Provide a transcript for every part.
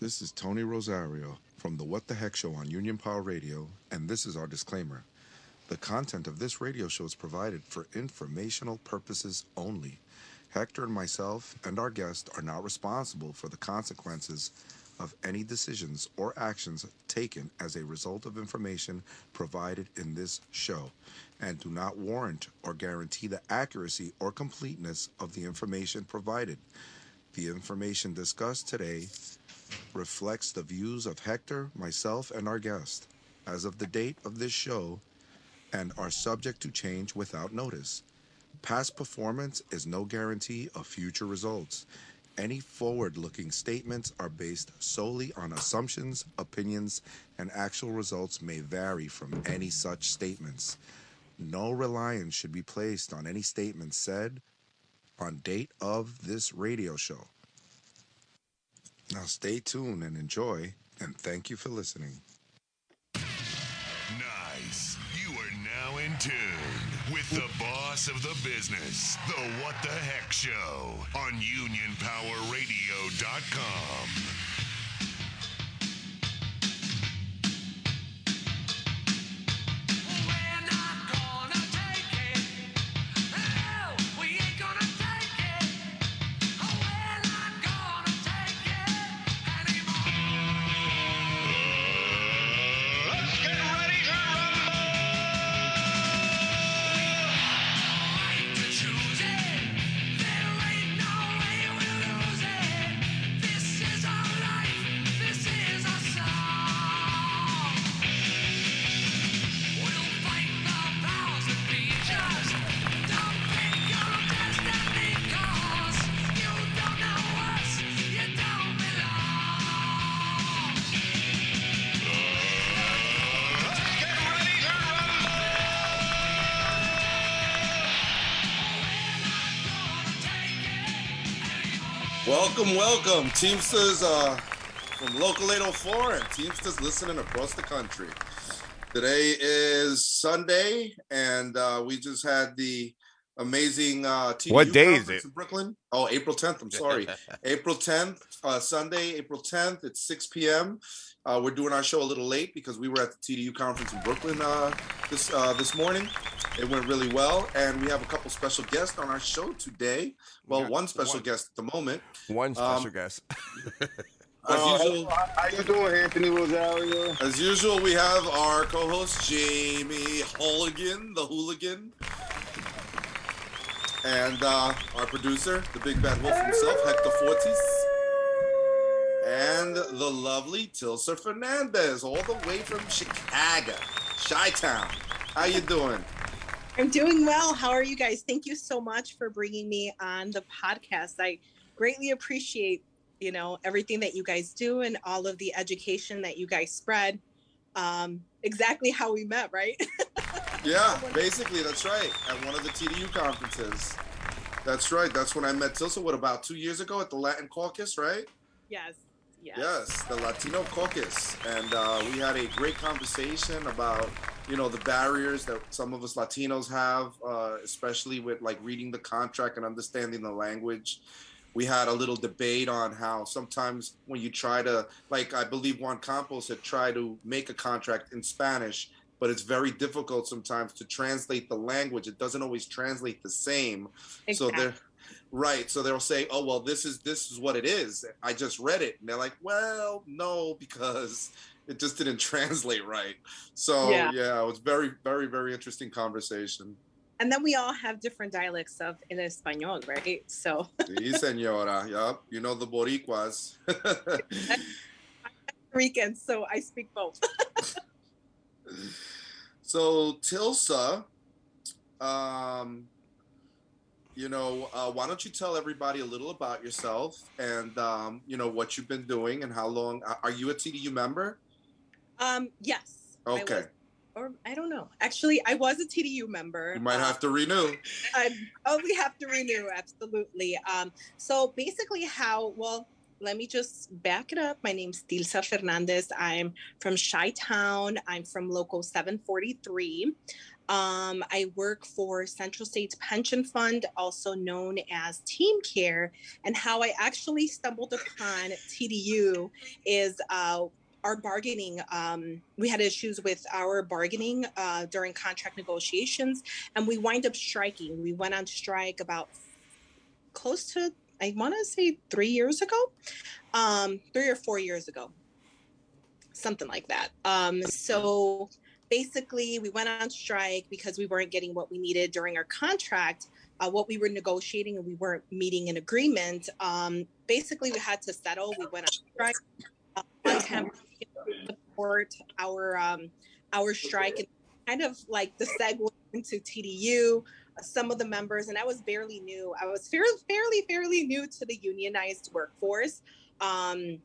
This is Tony Rosario from the What the Heck Show on Union Power Radio, and this is our disclaimer. The content of this radio show is provided for informational purposes only. Hector and myself and our guest are not responsible for the consequences of any decisions or actions taken as a result of information provided in this show and do not warrant or guarantee the accuracy or completeness of the information provided. The information discussed today reflects the views of Hector, myself, and our guest as of the date of this show and are subject to change without notice. Past performance is no guarantee of future results. Any forward looking statements are based solely on assumptions, opinions, and actual results may vary from any such statements. No reliance should be placed on any statements said on date of this radio show. Now stay tuned and enjoy, and thank you for listening. Nice. You are now in tune with the boss of the business, the What the Heck Show on UnionPowerRadio.com. Teamsters uh, from Local 804 and Teamsters listening across the country. Today is Sunday, and uh, we just had the amazing uh, TDU What day is it? in Brooklyn. Oh, April 10th. I'm sorry, April 10th, uh, Sunday, April 10th. It's 6 p.m. Uh, we're doing our show a little late because we were at the TDU conference in Brooklyn uh, this uh, this morning. It went really well, and we have a couple special guests on our show today. Well, got one special one. guest at the moment. One special Um, guest. As Uh, usual, how you doing, Anthony Rosario? as usual, we have our co-host Jamie Hooligan, the hooligan, and uh, our producer, the big bad wolf himself, Hector Fortis, and the lovely Tilsa Fernandez, all the way from Chicago, Chi-Town. How you doing? I'm doing well. How are you guys? Thank you so much for bringing me on the podcast. I greatly appreciate, you know, everything that you guys do and all of the education that you guys spread. Um, exactly how we met, right? Yeah, basically, that's right. At one of the TDU conferences. That's right. That's when I met Tilsa. What about two years ago at the Latin Caucus, right? yes. Yes. Yes, the Latino Caucus, and uh, we had a great conversation about you know the barriers that some of us Latinos have, uh, especially with like reading the contract and understanding the language. We had a little debate on how sometimes when you try to, like I believe Juan Campos had tried to make a contract in Spanish, but it's very difficult sometimes to translate the language. It doesn't always translate the same. So Exactly. Right. So they'll say, "Oh well, this is this is what it is." I just read it, and they're like, "Well, no, because it just didn't translate right." So Yeah. yeah, it was very, very, very interesting conversation. And then we all have different dialects of in Espanol, right? So Sí, señora. Yup, you know the Boricuas. Rican, so I speak both. so Tilsa, um, you know, uh, why don't you tell everybody a little about yourself and um, you know what you've been doing and how long? Are you a TDU member? Um, yes. I Okay, was- or I don't know. Actually, I was a TDU member. you might uh, have to renew. I, oh, we have to renew absolutely. Um, so basically, how well? Let me just back it up. My name's Tilsa Fernandez. I'm from Chi Town. I'm from Local 743. Um, I work for Central States Pension Fund, also known as Team Care. And how I actually stumbled upon TDU is uh, our bargaining. Um, we had issues with our bargaining uh, during contract negotiations, and we wind up striking. We went on strike about close to, I want to say, three years ago, um, three or four years ago, something like that. Um, so basically, we went on strike because we weren't getting what we needed during our contract. Uh, what we were negotiating and we weren't meeting an agreement. Um, basically, we had to settle. We went on strike. Uh, support our um, our strike and kind of like the segue into TDU. Some of the members, and I was barely new. I was fairly, fairly, fairly new to the unionized workforce. Um,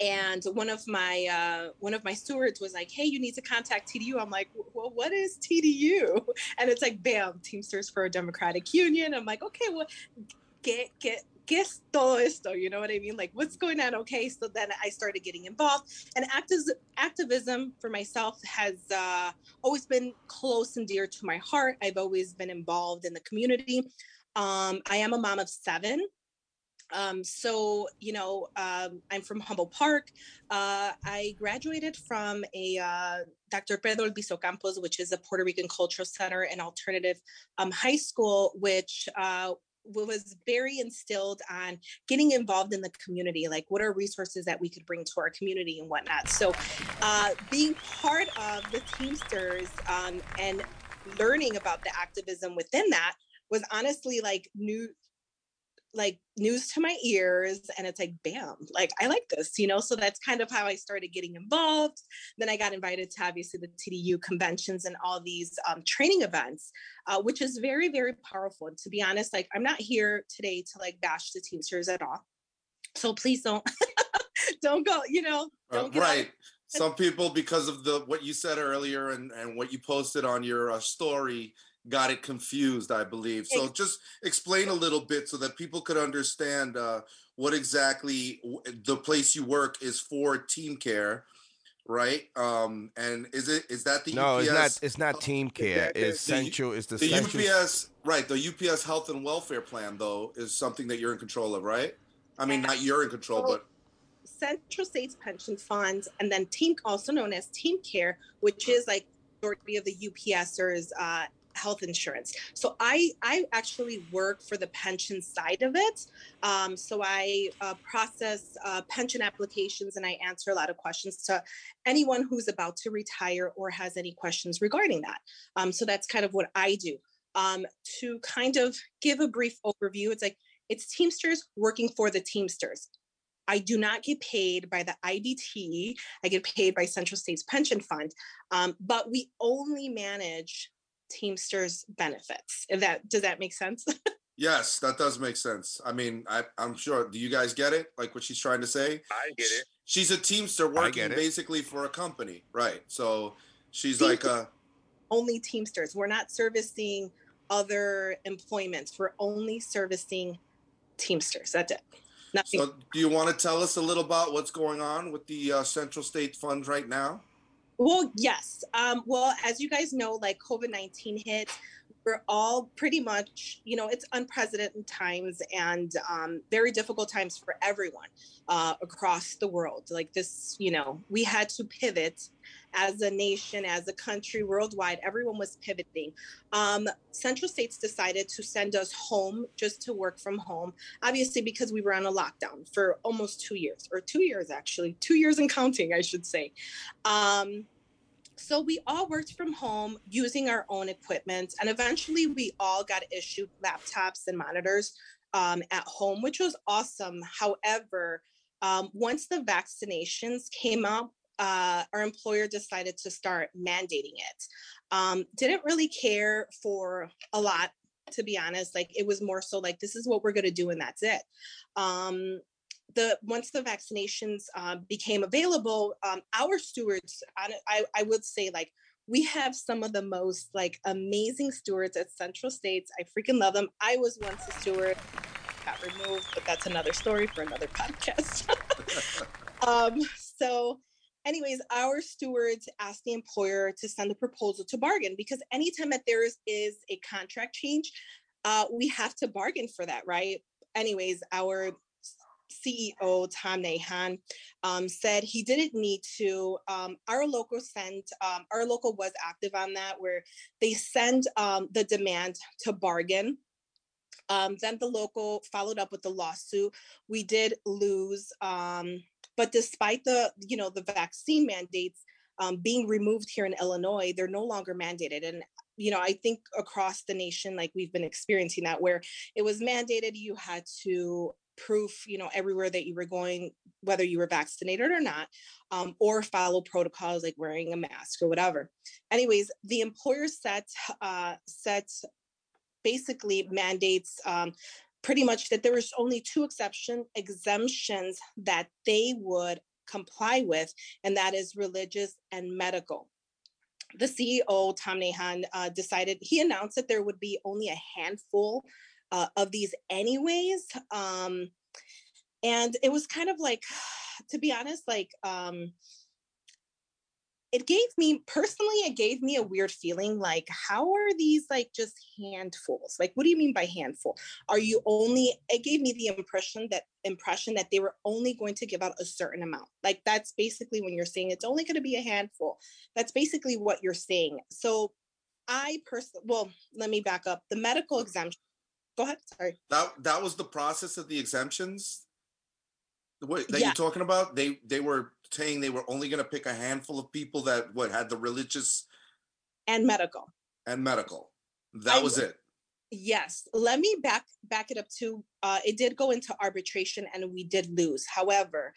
and one of my uh, one of my stewards was like, "Hey, you need to contact TDU." I'm like, "Well, what is TDU?" And it's like, "Bam, Teamsters for a Democratic Union." I'm like, "Okay, well, get get get todo esto?" You know what I mean? Like, what's going on? Okay, so then I started getting involved, and activism activism for myself has uh, always been close and dear to my heart. I've always been involved in the community. Um, I am a mom of seven. Um, so, you know, um, I'm from Humboldt Park. Uh, I graduated from a uh, Dr. Pedro Albizu Campos, which is a Puerto Rican Cultural Center and alternative um, high school, which uh, was very instilled on getting involved in the community like what are resources that we could bring to our community and whatnot so uh, being part of the teamsters um, and learning about the activism within that was honestly like new like news to my ears and it's like bam like i like this you know so that's kind of how i started getting involved then i got invited to obviously the tdu conventions and all these um, training events uh, which is very very powerful and to be honest like i'm not here today to like bash the teamsters at all so please don't don't go you know Uh, don't get all- right. Some people, because of the what you said earlier and and what you posted on your uh, story, got it confused. I believe. So Ex- just explain a little bit so that people could understand uh, what exactly w- the place you work is for team care, right? Um, and is it is that the No, UPS? it's not. It's not team care. the- It's the- central. It's the, the central. UPS, right? The UPS health and welfare plan, though, is something that you're in control of, right? I mean, not you're in control, but Central States Pension Funds, and then Team, also known as Team Care, which is like majority of the UPSers uh, health insurance. So I I actually work for the pension side of it. Um, so I uh, process uh, pension applications and I answer a lot of questions to anyone who's about to retire or has any questions regarding that. Um, so that's kind of what I do. Um, to kind of give a brief overview, it's like it's Teamsters working for the Teamsters. I do not get paid by the IBT. I get paid by Central States Pension Fund, um, but we only manage Teamsters benefits. If that does that make sense? yes, that does make sense. I mean, I, I'm sure. Do you guys get it? Like what she's trying to say? I get it. She's a teamster working basically for a company, right? So she's Team- like a only Teamsters. We're not servicing other employments. We're only servicing Teamsters. That's it. Nothing. So, do you want to tell us a little about what's going on with the uh, Central State Fund right now? Well, yes. Um, well, as you guys know, like COVID 19 hit, we're all pretty much, you know, it's unprecedented times and um, very difficult times for everyone uh, across the world. Like this, you know, we had to pivot as a nation, as a country, worldwide. Everyone was pivoting. Um, Central States decided to send us home just to work from home, obviously, because we were on a lockdown for almost two years, or two years actually, two years and counting, I should say. Um, so we all worked from home using our own equipment, and eventually we all got issued laptops and monitors um, at home, which was awesome. However, um, once the vaccinations came out, uh, our employer decided to start mandating it. Um, didn't really care for a lot, to be honest. Like it was more so like this is what we're going to do, and that's it. Um, the once the vaccinations uh, became available, um, our stewards, I, I, I would say, like we have some of the most like amazing stewards at Central States. I freaking love them. I was once a steward, got removed, but that's another story for another podcast. um, so anyways, our stewards asked the employer to send a proposal to bargain because anytime that there is, is a contract change, uh, we have to bargain for that, right? Anyways, our CEO Tom Nyhan um, said he didn't need to. Um, our local sent, um, our local was active on that, where they send um, the demand to bargain. Um, then the local followed up with the lawsuit. We did lose, um, but despite the you know the vaccine mandates being removed here in Illinois, they're no longer mandated. And you know, I think across the nation, like we've been experiencing that, where it was mandated, you had to proof, you know, everywhere that you were going, whether you were vaccinated or not, um, or follow protocols like wearing a mask or whatever. Anyways, the employer set uh, set basically mandates um, pretty much that there was only two exception exemptions that they would comply with, and that is religious and medical. The CEO Tom Nyhan uh, decided he announced that there would be only a handful uh, of these anyways um and it was kind of like to be honest like um it gave me personally it gave me a weird feeling like how are these like just handfuls? Like what do you mean by handful? Are you only it gave me the impression that impression that they were only going to give out a certain amount. Like that's basically when you're saying it's only going to be a handful. That's basically what you're saying. So i personally well let me back up. The medical exemption go ahead sorry That that was the process of the exemptions. What that Yeah. you're talking about? They they were saying they were only going to pick a handful of people that what had the religious and medical and medical. That I- was it. Yes, let me back back it up to uh it did go into arbitration and we did lose. However,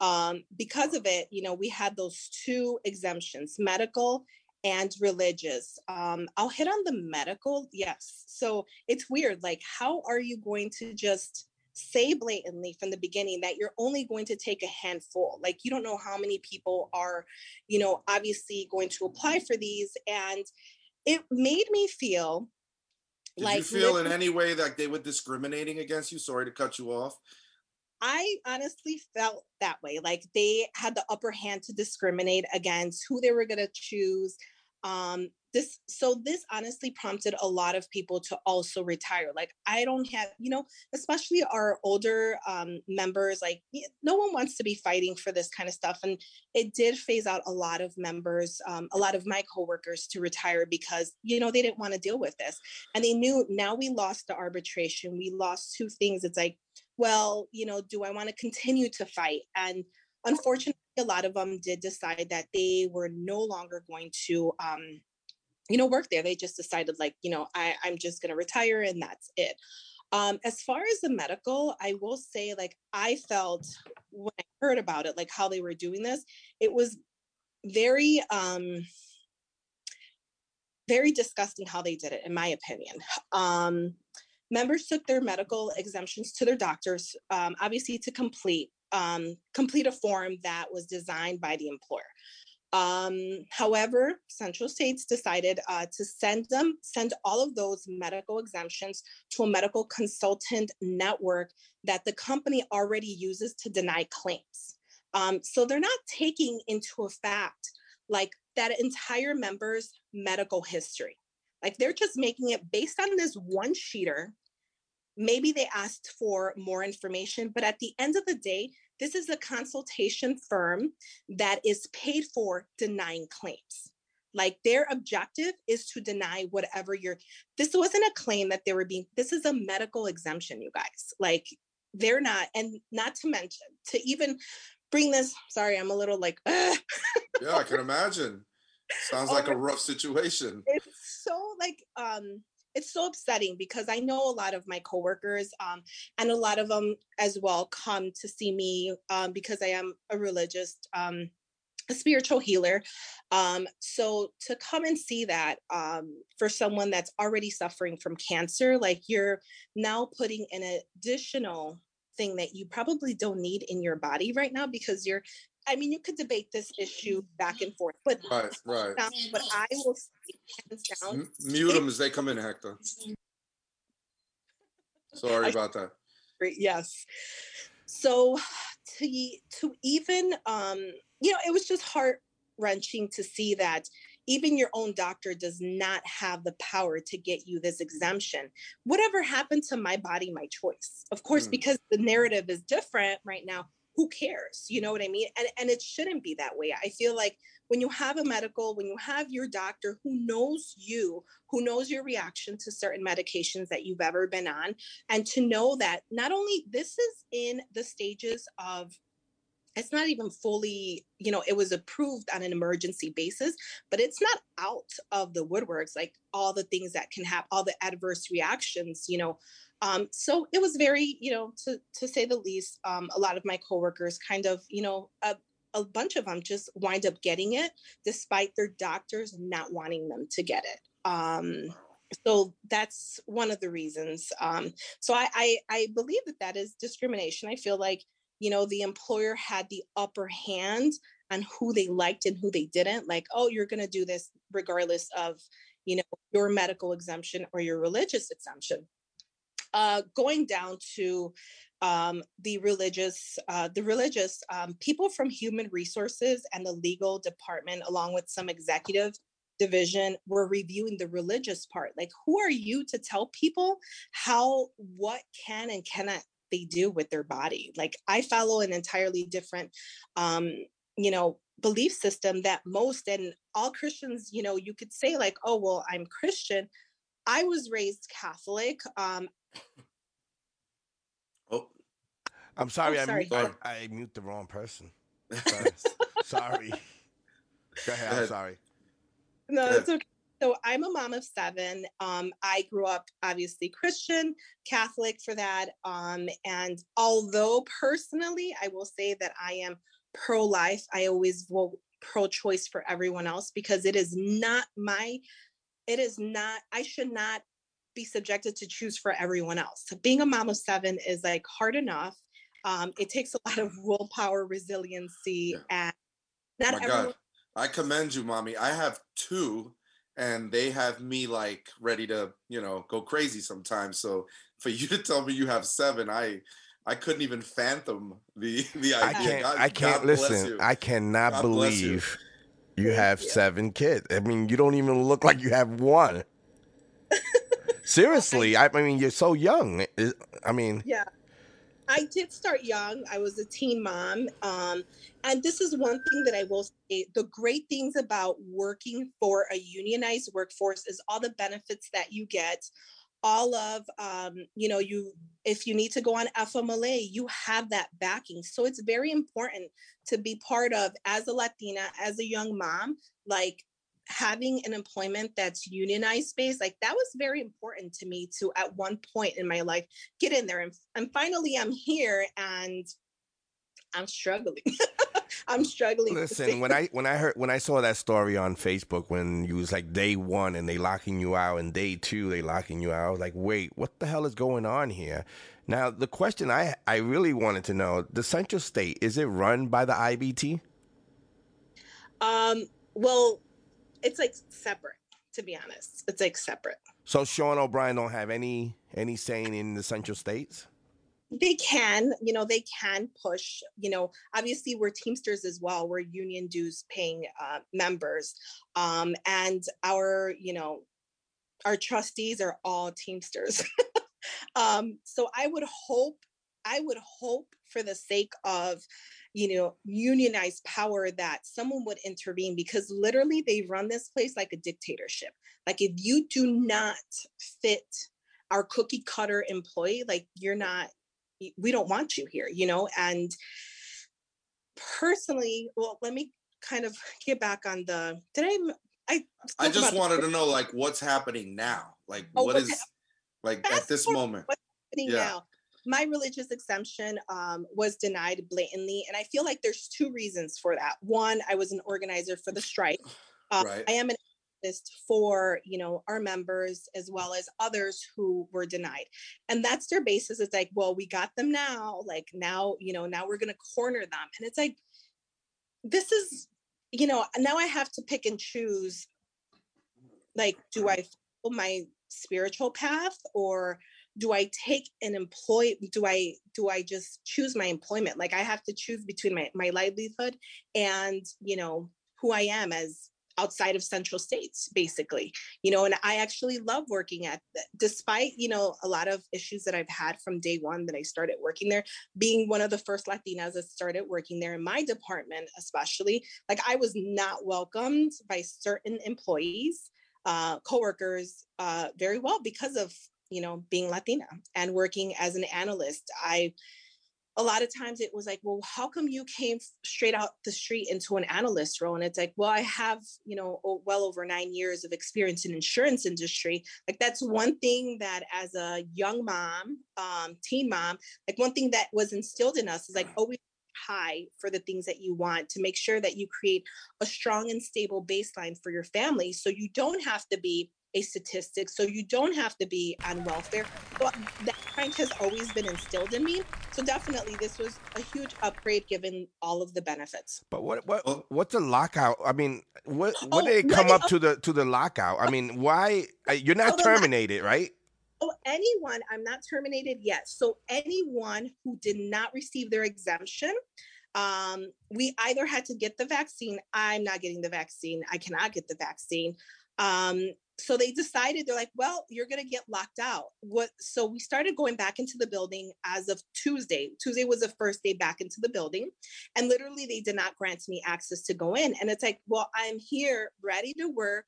um because of it, you know, we had those two exemptions, medical and religious. Um I'll hit on the medical. Yes. So it's weird like how are you going to just say blatantly from the beginning that you're only going to take a handful like you don't know how many people are you know obviously going to apply for these and it made me feel Did like you feel in any way that they were discriminating against you? Sorry to cut you off. I honestly felt that way. Like they had the upper hand to discriminate against who they were going to choose. Um, this so this honestly prompted a lot of people to also retire. Like I don't have, you know, especially our older um, members. Like no one wants to be fighting for this kind of stuff, and it did phase out a lot of members, um, a lot of my coworkers to retire because you know they didn't want to deal with this, and they knew now we lost the arbitration, we lost two things. It's like well, you know, do I want to continue to fight? And unfortunately, a lot of them did decide that they were no longer going to, um, you know, work there. They just decided, like, you know, I, I'm just going to retire and that's it. Um, as far as the medical, I will say, like, I felt when I heard about it, like how they were doing this, it was very, um, very disgusting how they did it, in my opinion. Um, members took their medical exemptions to their doctors, um, obviously to complete um, complete a form that was designed by the employer. Um, however, Central States decided uh, to send them send all of those medical exemptions to a medical consultant network that the company already uses to deny claims. Um, so they're not taking into effect like that entire member's medical history. Like they're just making it based on this one sheeter. Maybe they asked for more information, but at the end of the day, this is a consultation firm that is paid for denying claims. Like their objective is to deny whatever you're. This wasn't a claim that they were being. This is a medical exemption, you guys. Like they're not, and not to mention to even bring this. Sorry, I'm a little like. Yeah, I can imagine. Sounds like a rough situation. it's so like um it's so upsetting because I know a lot of my coworkers um and a lot of them as well come to see me um because I am a religious um a spiritual healer um so to come and see that um for someone that's already suffering from cancer like you're now putting an additional thing that you probably don't need in your body right now because you're I mean you could debate this issue back and forth but Right, right. down, but I will say hands down M- mute them as they come in, Hector. Sorry about that. Yes. So to to even um you know it was just heart wrenching to see that even your own doctor does not have the power to get you this exemption whatever happened to my body my choice of course Mm. because the narrative is different right now who cares you know what i mean and and it shouldn't be that way i feel like when you have a medical when you have your doctor who knows you who knows your reaction to certain medications that you've ever been on and to know that not only this is in the stages of it's not even fully you know it was approved on an emergency basis but it's not out of the woodworks like all the things that can happen all the adverse reactions you know. Um, so it was very you know to to say the least um, a lot of my coworkers kind of you know a, a bunch of them just wind up getting it despite their doctors not wanting them to get it. Um, so that's one of the reasons. Um, so I, I i believe that that is discrimination. I feel like you know the employer had the upper hand on who they liked and who they didn't like oh you're going to do this regardless of you know your medical exemption or your religious exemption. Uh, going down to um, the religious uh, the religious um, people from human resources and the legal department along with some executive division were reviewing the religious part. Like who are you to tell people how what can and cannot they do with their body? Like i follow an entirely different um you know belief system that most and all christians you know you could say like oh well i'm christian. I was raised catholic um I'm sorry, Oh, I, sorry. mu- I, I mute the wrong person. Sorry. sorry. Go ahead. I'm sorry. no Good. it's okay so i'm a mom of seven um i grew up obviously christian catholic for that um and although personally i will say that i am pro-life i always vote pro-choice for everyone else because it is not my it is not i should not be subjected to choose for everyone else being a mom of seven is like hard enough um it takes a lot of willpower resiliency and not my everyone God. I commend you, mommy. I have two, and they have me like ready to, you know, go crazy sometimes. So for you to tell me you have seven, I I couldn't even fathom the the idea. I can't. God, I can't God bless listen. you. I cannot God bless you. believe you, have you. seven kids. I mean, you don't even look like you have one. Seriously, I, I mean, you're so young. I mean, Yeah. I did start young. I was a teen mom. Um, and this is one thing that I will say the great things about working for a unionized workforce is all the benefits that you get. All of, um, you know, you, if you need to go on FMLA, you have that backing. So it's very important to be part of as a Latina, as a young mom, like having an employment that's unionized based like that was very important to me to at one point in my life get in there and, and finally i'm here and i'm struggling i'm struggling listen. When I when I heard when I saw that story on Facebook when you was like day one and they locking you out and day two they locking you out, I was like, wait, what the hell is going on here? Now the question I I really wanted to know: the Central State is it run by the IBT? um well it's like separate to be honest. It's like separate. So Sean O'Brien don't have any any saying in the Central States. they can you know they can push you know obviously we're teamsters as well. We're union dues paying uh, members. Um and our you know our trustees are all teamsters. Um so i would hope i would hope for the sake of you know unionized power that someone would intervene because literally they run this place like a dictatorship like if you do not fit our cookie cutter employee like you're not we don't want you here you know and personally well let me kind of get back on the did I, I, I just wanted to know like what's happening now. Like Oh, what what's is like at this moment. happening Yeah. now my religious exemption um, was denied blatantly and i feel like there's two reasons for that. One i was an organizer for the strike. Uh, Right. i am an activist for you know our members as well as others who were denied and that's their basis. It's like well we got them now like now you know now we're going to corner them and it's like this is you know now i have to pick and choose like do i follow my spiritual path or do I take an employee? Do I do I just choose my employment? Like I have to choose between my, my livelihood and you know who I am as outside of central states basically you know and i actually love working at despite you know a lot of issues that i've had from day one that i started working there being one of the first latinas that started working there in my department especially like i was not welcomed by certain employees uh coworkers uh very well because of you know being latina and working as an analyst i a lot of times it was like, well, how come you came straight out the street into an analyst role? And it's like, well, I have, you know, well over nine years of experience in insurance industry. Like that's one thing that as a young mom, um, teen mom, like one thing that was instilled in us is like always high for the things that you want to make sure that you create a strong and stable baseline for your family so you don't have to be a statistic so you don't have to be on welfare so that kind has always been instilled in me so definitely this was a huge upgrade given all of the benefits But what what what's a lockout? I mean, what Oh, did it come me- up to the to the lockout? I mean, why uh, you're not Oh, terminated, right? Oh, anyone, I'm not terminated yet. So anyone who did not receive their exemption, um, we either had to get the vaccine. I'm not getting the vaccine. I cannot get the vaccine. Um, so they decided they're like, well, you're gonna get locked out. What? So we started going back into the building as of Tuesday. Tuesday was the first day back into the building, and literally they did not grant me access to go in. And it's like, well, I'm here, ready to work.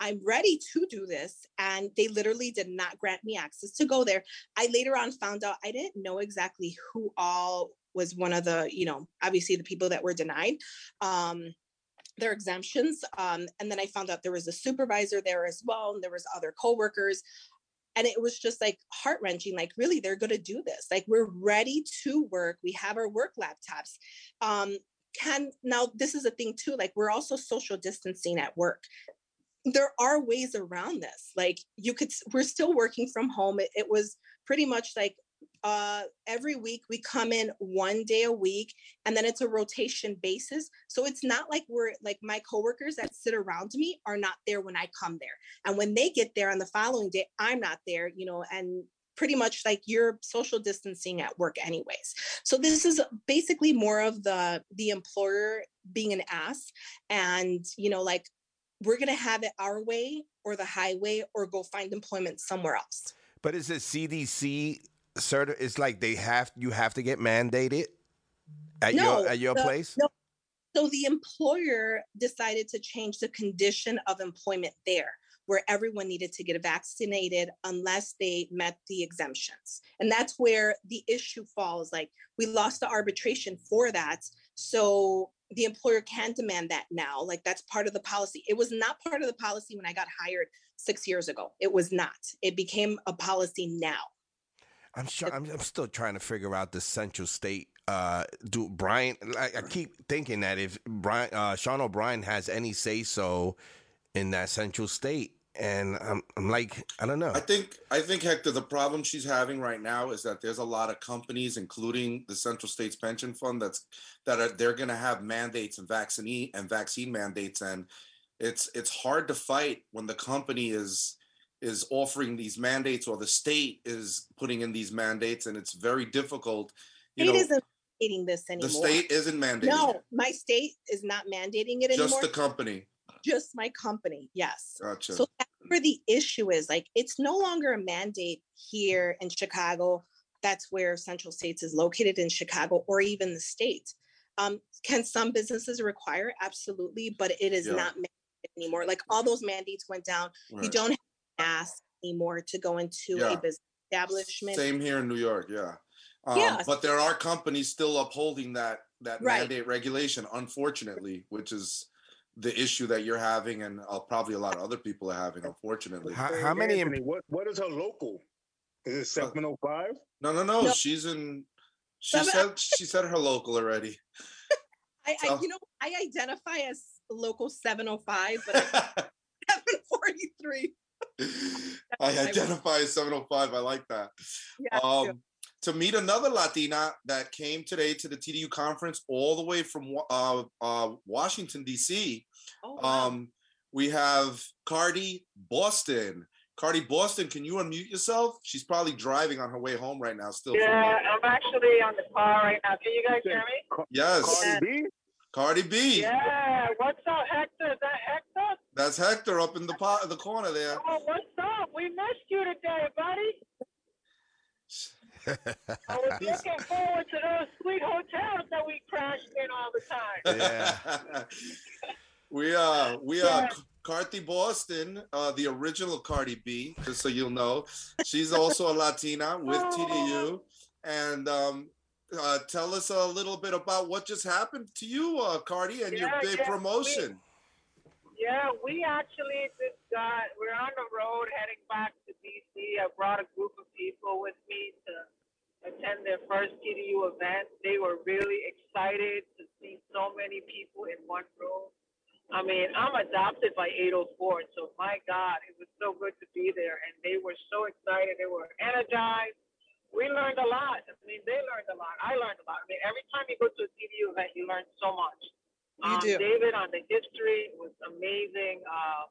I'm ready to do this. And they literally did not grant me access to go there. I later on found out I didn't know exactly who all was one of the, you know, obviously the people that were denied um, their exemptions. Um, and then I found out there was a supervisor there as well, and there was other coworkers. And it was just like heart wrenching. Like, really, they're going to do this. Like, we're ready to work. We have our work laptops. Um, can now this is a thing too. Like, we're also social distancing at work there are ways around this like you could we're still working from home it, it was pretty much like uh every week we come in one day a week and then it's a rotation basis. So it's not like we're like my coworkers that sit around me are not there when i come there. And when they get there on the following day i'm not there you know and pretty much like you're social distancing at work anyways. So this is basically more of the the employer being an ass and you know like we're going to have it our way or the highway or go find employment somewhere else. But is it CDC certi- It's like they have you have to get mandated at No, your at your the- place. no. So the employer decided to change the condition of employment there, where everyone needed to get vaccinated unless they met the exemptions. And that's where the issue falls. Like we lost the arbitration for that. So the employer can demand that now. Like that's part of the policy. It was not part of the policy when I got hired six years ago. It was not. It became a policy now. I'm sure. I'm, I'm still trying to figure out the Central State. Uh, do Brian? I, I keep thinking that if Brian, uh, Sean O'Brien has any say so in that Central State, and I'm, I'm like, I don't know. I think I think Hector, the problem she's having right now is that there's a lot of companies, including the Central States Pension Fund, that's that are they're going to have mandates and vaccine and vaccine mandates, and it's it's hard to fight when the company is is offering these mandates or the state is putting in these mandates, and it's very difficult. You State know, isn't mandating this anymore. the state isn't mandating No, my state is not mandating it anymore. just the company. just my company. Yes. Gotcha. So that's where the issue is. Like, it's no longer a mandate here in Chicago. That's where Central States is located in Chicago, or even the state. Um, can some businesses require? Absolutely, but it is Yeah. not mandated anymore. Like all those mandates went down. You don't have to ask anymore to go into Yeah. a business establishment. Same here in New York, yeah. Um, Yeah. But there are companies still upholding that that Right. mandate regulation, unfortunately, which is the issue that you're having, and uh, probably a lot of other people are having, unfortunately. how, how many? em- Anthony, what what is her local? Is it Uh, 705? No, no, no. No. She's in. She Seven- said she said her local already. I, I, you know, I identify as local 705, but 743. I identify as 705. I like that. Yeah, um, to meet another Latina that came today to the TDU conference all the way from uh, uh, Washington, D.C. Oh, wow. Um, we have Cardi Boston. Cardi Boston, can you unmute yourself? She's probably driving on her way home right now. Still. Yeah, work. I'm actually on the car right now. Can you guys hear me? Yes. Cardi B. Cardi B. Yeah. What's up, Hector? Is that Hector? That's Hector up in the pot, the corner there. Oh, what's up? We missed you today, buddy. I was looking forward to those sweet hotels that we crashed in all the time. Yeah. we uh we are Yeah. Cardi Boston, uh, the original Cardi B, just so you'll know. She's also a Latina with TDU. And um uh, tell us a little bit about what just happened to you, uh, Cardi, and your big yeah, promotion. Yeah, we actually just got, we're on the road heading back to DC. I brought a group of people with me to attend their first TDU event. They were really excited to see so many people in one room. I mean, I'm adopted by 804, so my God, it was so good to be there. And they were so excited. They were energized. We learned a lot. I mean, they learned a lot. I learned a lot. I mean, every time you go to a TDU event, you learn so much. You Um, do. David on the history was amazing. Um,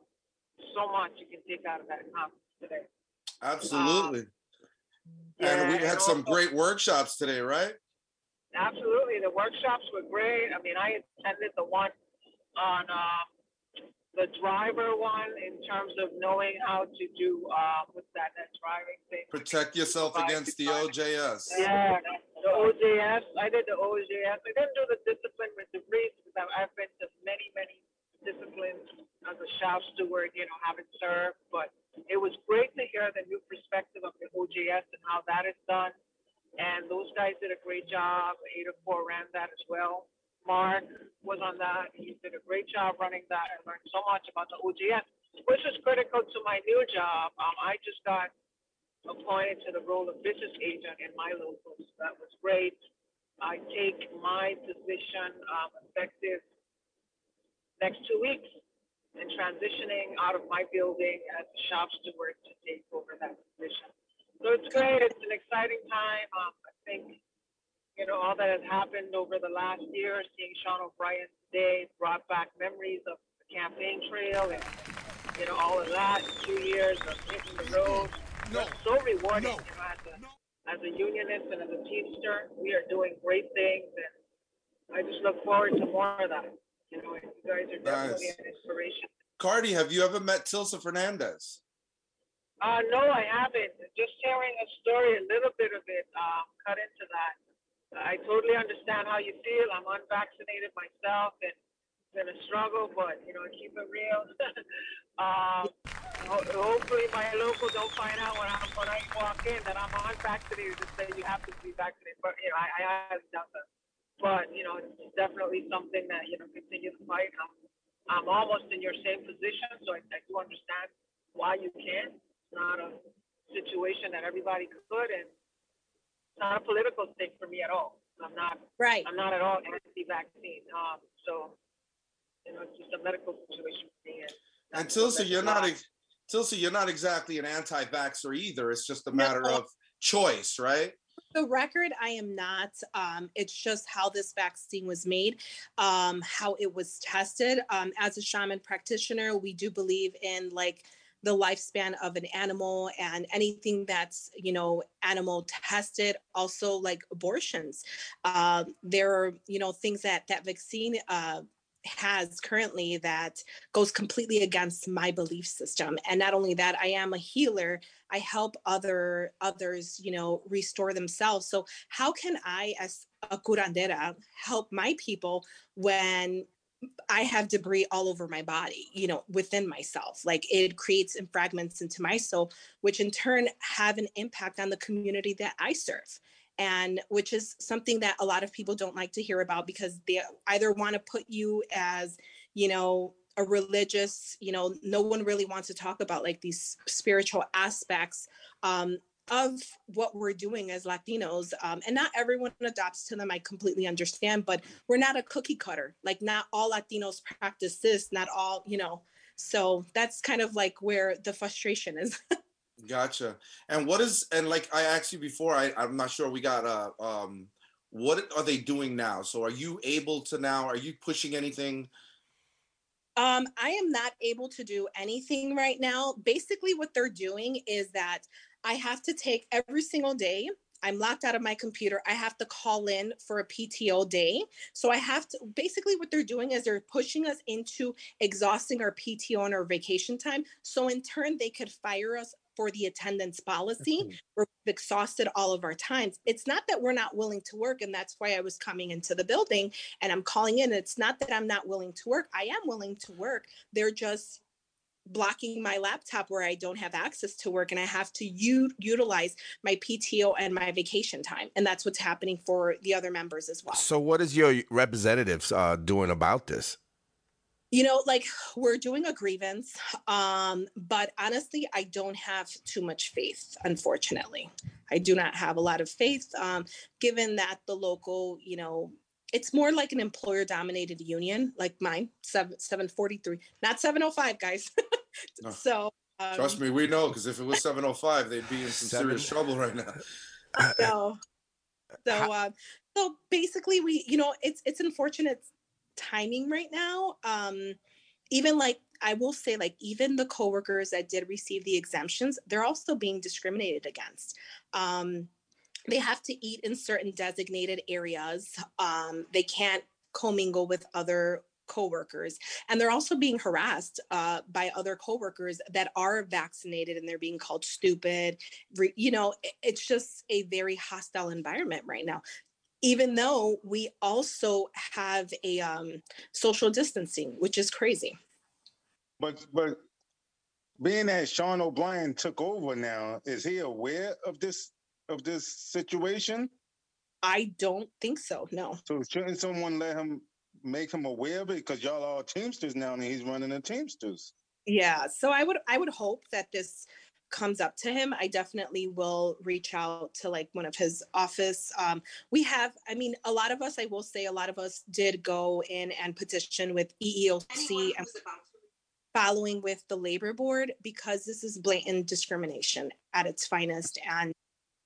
so much you can take out of that conference today. Absolutely. and we Yeah, had some also- great workshops today, right? Absolutely, the workshops were great. I mean, I attended the one on um, the driver one in terms of knowing how to do uh, what's that that driving thing. Protect yourself against the OJS. Yeah, the OJS. I did the OJS. I didn't do the discipline with the briefs because I've, been to many, many disciplines as a shop steward, you know, having served. But it was great to hear the new perspective of the OJS and how that is done. And those guys did a great job. 804 ran that as well. Mark was on that. He did a great job running that. I learned so much about the OJS, which is critical to my new job. Um, I just got appointed to the role of business agent in my local. So that was great. I take my position um, effective next two weeks and transitioning out of my building as a shop steward to take over that position. So it's great. It's an exciting time. Um, I think, you know, all that has happened over the last year, seeing Sean O'Brien today brought back memories of the campaign trail and, you know, all of that. Two years of hitting the road. No. It's so rewarding. No. You know, as, a, as a unionist and as a teamster, we are doing great things. And I just look forward to more of that. You know, you guys are definitely Nice. an inspiration. Cardi, have you ever met Tilsa Fernandez? Uh, no, I haven't. Just hearing a story, a little bit of it, um, cut into that. I totally understand how you feel. I'm unvaccinated myself, and it's been a struggle, but you know, keep it real. um, ho- hopefully, my local don't find out when I when I walk in that I'm unvaccinated and say you have to be vaccinated. But you know, I, doubt that. But you know, it's definitely something that you know continue to fight. I'm, I'm almost in your same position, so I, I do understand why you can't. It's not a situation that everybody could, and it's not a political thing for me at all. I'm not. Right. I'm not at all anti-vaccine. Um, so you know, it's just a medical situation for me. And, And that's- Tilsa, you're not why. ex- Tilsa, you're not exactly an anti-vaxxer either. It's just a No. matter of choice, right? the record i am not um, it's just how this vaccine was made um, how it was tested um, as a shaman practitioner we do believe in like the lifespan of an animal and anything that's you know animal tested also like abortions. Um, there are you know things that that vaccine uh, has currently that goes completely against my belief system. And not only that i am a healer. I help other others you know restore themselves. So how can i as a curandera help my people when i have debris all over my body you know within myself like it creates and fragments into my soul which in turn have an impact on the community that i serve and which is something that a lot of people don't like to hear about because they either want to put you as you know a religious you know no one really wants to talk about like these spiritual aspects um, of what we're doing as latinos um, and not everyone adopts to them i completely understand but we're not a cookie cutter like not all latinos practice this not all you know so that's kind of like where the frustration is Gotcha. And what is and like I asked you before, I, I'm not sure we got uh um what are they doing now? So are you able to now, are you pushing anything Um, I am not able to do anything right now. Basically, what they're doing is that I have to take every single day. I'm locked out of my computer. I have to call in for a PTO day. So I have to basically what they're doing is they're pushing us into exhausting our PTO and our vacation time. So in turn, they could fire us for the attendance policy. Mm-hmm. We're exhausted all of our times. It's not that we're not willing to work, and that's why I was coming into the building and I'm calling in. It's not that I'm not willing to work. I am willing to work. They're just blocking my laptop where I don't have access to work and I have to u- utilize my PTO and my vacation time. And that's what's happening for the other members as well. So, what is your representatives uh, doing about this? You know, like we're doing a grievance, um, but honestly, I don't have too much faith, unfortunately. I do not have a lot of faith, um, given that the local, you know, it's more like an employer dominated union like mine, seven, 743, not 705, guys. No. So, um, Trust me, we know because if it was 705, they'd be in some Seven- serious trouble right now. so so uh, so basically we you know it's it's unfortunate timing right now um even like i will say like even the coworkers that did receive the exemptions they're also being discriminated against um they have to eat in certain designated areas. Um they can't commingle with other coworkers. And they're also being harassed uh, by other coworkers that are vaccinated and they're being called stupid. You know it's just a very hostile environment right now. Even though we also have a um, social distancing which is crazy. But but being that Sean O'Brien took over now, is he aware of this of this situation? i don't think so no So shouldn't someone let him make him aware of it? Because y'all are Teamsters now, and he's running the Teamsters. yeah so i would i would hope that this comes up to him i definitely will reach out to like one of his office um, we have i mean a lot of us i will say a lot of us did go in and petition with eeoc and following with the labor board because this is blatant discrimination at its finest and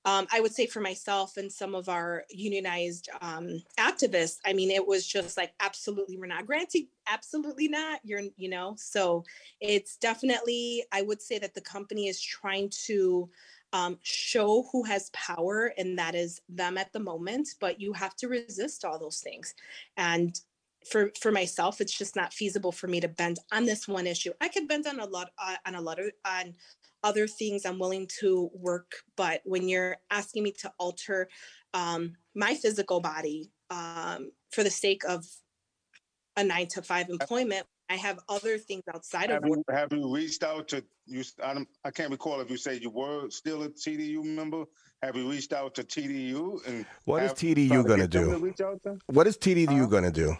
um, I would say for myself and some of our unionized um, activists, I mean, it was just like, absolutely, we're not granting, absolutely not. You're, you know, so it's definitely, I would say that the company is trying to um, show who has power, and that is them at the moment. But you have to resist all those things. And for for myself, it's just not feasible for me to bend on this one issue. I could bend on a lot uh, on a lot of on other things i'm willing to work but when you're asking me to alter um, my physical body um, for the sake of a nine to five employment i have other things outside of Have work you, have you reached out to you? I, don't, I can't recall if you said you were still a TDU member. Have you reached out to TDU and What is TDU gonna do? To reach out to? What is TDU Huh? going to do?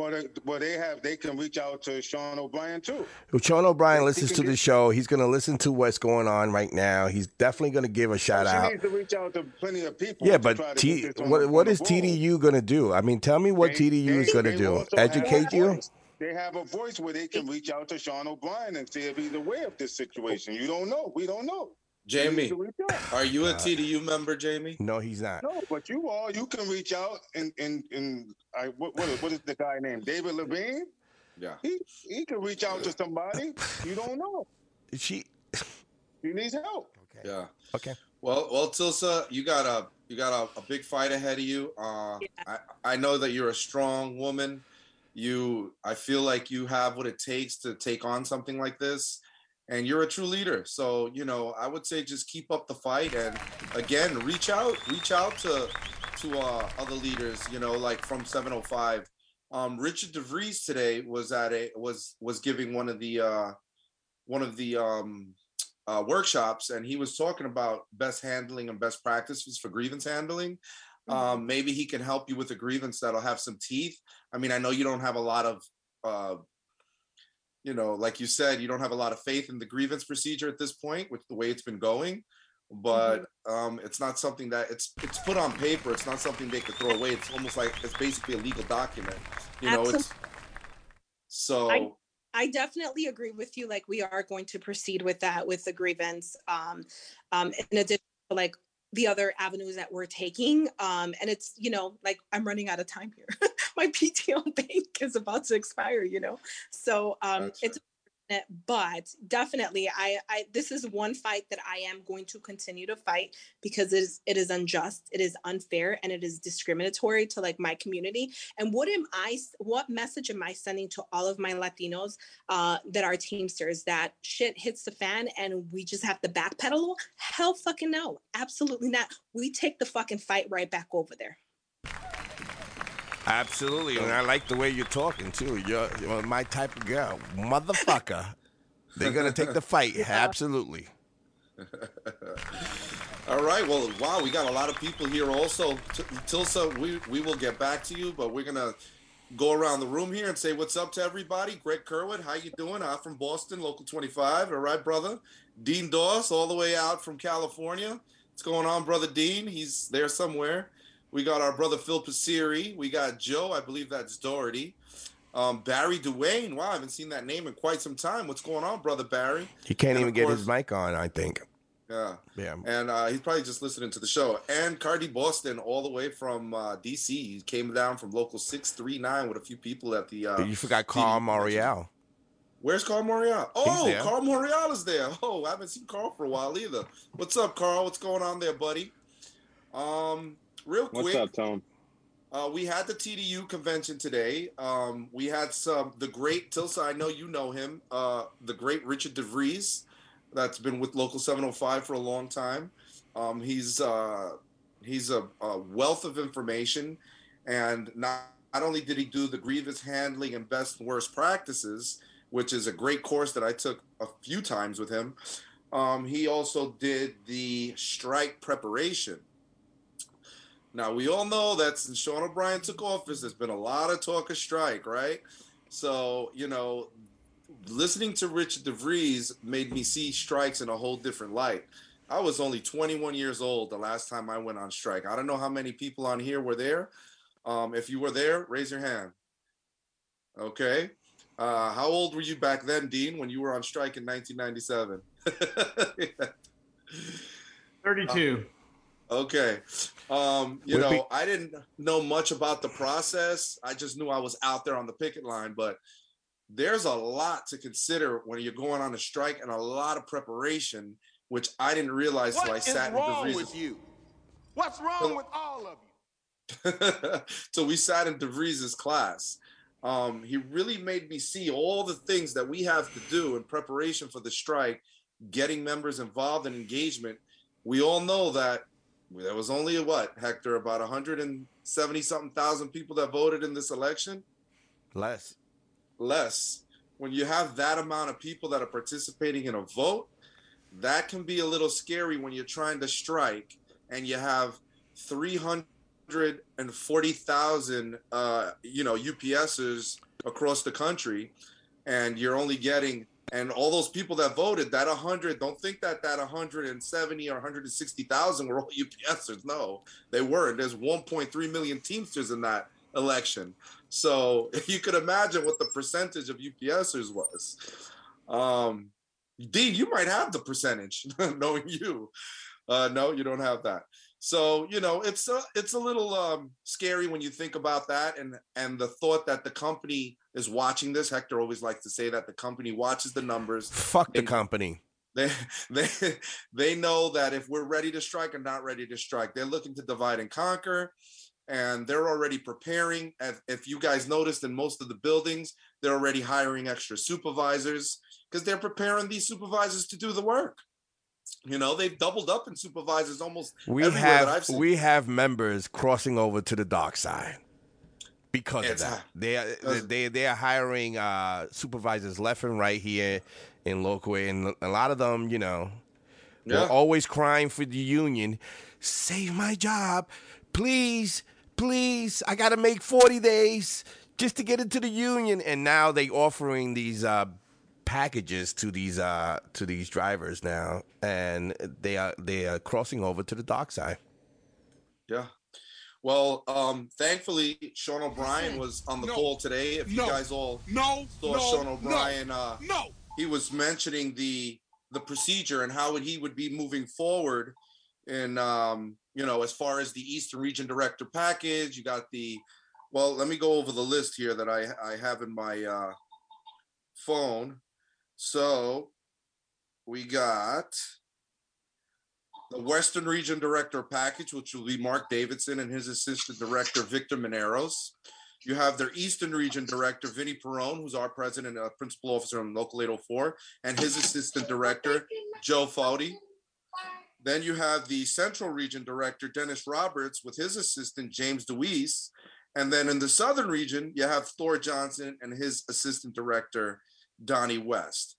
Well, they, well, they have. They can reach out to Sean O'Brien too. If Sean O'Brien listens to the show, he's going to listen to what's going on right now. He's definitely going to give a shout she out. needs to reach out to plenty of people. Yeah, but T, what what is. TDU going to do? I mean, tell me what They- TDU is going to do. also have a Educate you? They have a voice where they can reach out to Sean O'Brien and see if he's aware of this situation. You don't know. We don't know. You need Jamie, to reach out. are you a TDU member, Jamie? No, he's not. No, but you all you can reach out and and and I what what is, what is the guy named David Levine? Yeah. He he can reach out to somebody. You don't know. She. He needs help. Okay. Yeah. Okay. Well, well, Tilsa, you got a you got a, a big fight ahead of you. Uh, I I know that you're a strong woman. You, I feel like you have what it takes to take on something like this, and you're a true leader. So you know, I would say just keep up the fight, and again, reach out, reach out to to uh, other leaders. You know, like from 705. Um, Richard DeVries today was at a was was giving one of the uh, one of the um, uh, workshops and he was talking about best handling and best practices for grievance handling. Um, maybe he can help you with a grievance that'll have some teeth. I mean, I know you don't have a lot of, uh, you know, like you said, you don't have a lot of faith in the grievance procedure at this point with the way it's been going. But um, it's not something that it's it's put on paper. It's not something they could throw away. It's almost like it's basically a legal document. You know, it's so. I definitely agree with you. Like we are going to proceed with that with the grievance. Um, um, in addition to like the other avenues that we're taking. Um, and it's, you know, like I'm running out of time here. my PTO bank is about to expire, you know. So um it's unfortunate, but definitely I I this is one fight that I am going to continue to fight because it is it is unjust, it is unfair, and it is discriminatory to like my community. And what am i what message am I sending to all of my Latinos uh that are Teamsters that shit hits the fan and we just have to backpedal? Hell fucking no. Absolutely not. We take the fucking fight right back over there. Absolutely, and oh. I like the way you're talking too. You're, you're my type of girl, motherfucker. They're gonna take the fight. Absolutely. All right. Well, wow, we got a lot of people here also. T- Tilsa, we, we will get back to you, but we're going to go around the room here and say what's up to everybody. Greg Kerwood, how you doing? I'm from Boston, local 25. All right, brother. Dean Doss, all the way out from California. What's going on, brother Dean? He's there somewhere. We got our brother Phil Passeri. We got Joe. I believe that's Doherty. Um, Barry Duane. Wow, I haven't seen that name in quite some time. What's going on, brother Barry? He can't And even get course- his mic on. I think. Yeah. Yeah. And uh, he's probably just listening to the show. And Cardi Boston, all the way from uh, DC, he came down from local six three nine with a few people at the. Uh, you forgot Carl Morial. Where's Carl Morial? Oh. Carl Morial is there. Oh, I haven't seen Carl for a while either. What's up, Carl? What's going on there, buddy? Um, real quick. What's up, Tom? Uh, we had the TDU convention today. Um, we had some the great Tilsa. I know you know him. Uh, the great Richard DeVries, that's been with Local 705 for a long time. Um, he's uh, he's a, a wealth of information, and not not only did he do the grievous handling and best and worst practices, which is a great course that I took a few times with him. Um, he also did the strike preparation. Now we all know that since Sean O'Brien took office, there's been a lot of talk of strike, right? So you know, listening to Richard DeVries made me see strikes in a whole different light. I was only 21 years old the last time I went on strike. I don't know how many people on here were there. Um, if you were there, raise your hand. Okay. Uh, how old were you back then, Dean, when you were on strike in 1997? 32. Okay. Um, you Would know, I didn't know much about the process. I just knew I was out there on the picket line, but there's a lot to consider when you're going on a strike and a lot of preparation, which I didn't realize till I sat in wrong DeVries' with you? What's wrong with all of you? so we sat in DeVries's class. Um, he really made me see all the things that we have to do in preparation for the strike, getting members involved in engagement. We all know that there was only what Hector about 170 something thousand people that voted in this election. Less. Less. When you have that amount of people that are participating in a vote, that can be a little scary when you're trying to strike and you have 340,000 uh, you know UPSers across the country and you're only getting and all those people that voted that 100 don't think that that 170 or 160,000 were all UPSers no they weren't there's 1.3 million Teamsters in that election so you could imagine what the percentage of UPSers was um Dean, you might have the percentage, knowing you. Uh, no, you don't have that. So you know, it's a it's a little um, scary when you think about that, and and the thought that the company is watching this. Hector always likes to say that the company watches the numbers. Fuck the company. They they they know that if we're ready to strike or not ready to strike, they're looking to divide and conquer, and they're already preparing. If, if you guys noticed in most of the buildings, they're already hiring extra supervisors because they're preparing these supervisors to do the work. You know, they've doubled up in supervisors almost We everywhere that I've seen. we have members crossing over to the dark side because It's of that. They are they they are hiring uh, supervisors left and right here in local, and a lot of them, you know, Yeah. were always crying for the union. Save my job, please, please. I got to make forty days just to get into the union, and now they offering these. Uh, packages to these uh to these drivers now and they are they are crossing over to the dark side Yeah. Well, um, thankfully, Sean O'Brien was on the no, call today. If you guys all No, saw no, Sean no, O'Brien, uh, no. he was mentioning the the procedure and how he would be moving forward in um, you know as far as the Eastern Region Director package. You got the Well, let me go over the list here that I I have in my uh, phone. So we got the Western Region Director package, which will be Mark Davidson and his assistant director Victor Mineros. You have their Eastern Region Director Vinny Perrone, who's our president, uh, principal officer on Local 804, and his assistant director Joe Foudy. Then you have the Central Region Director Dennis Roberts with his assistant James DeWeese. And then in the Southern Region, you have Thor Johnson and his assistant director Donnie West.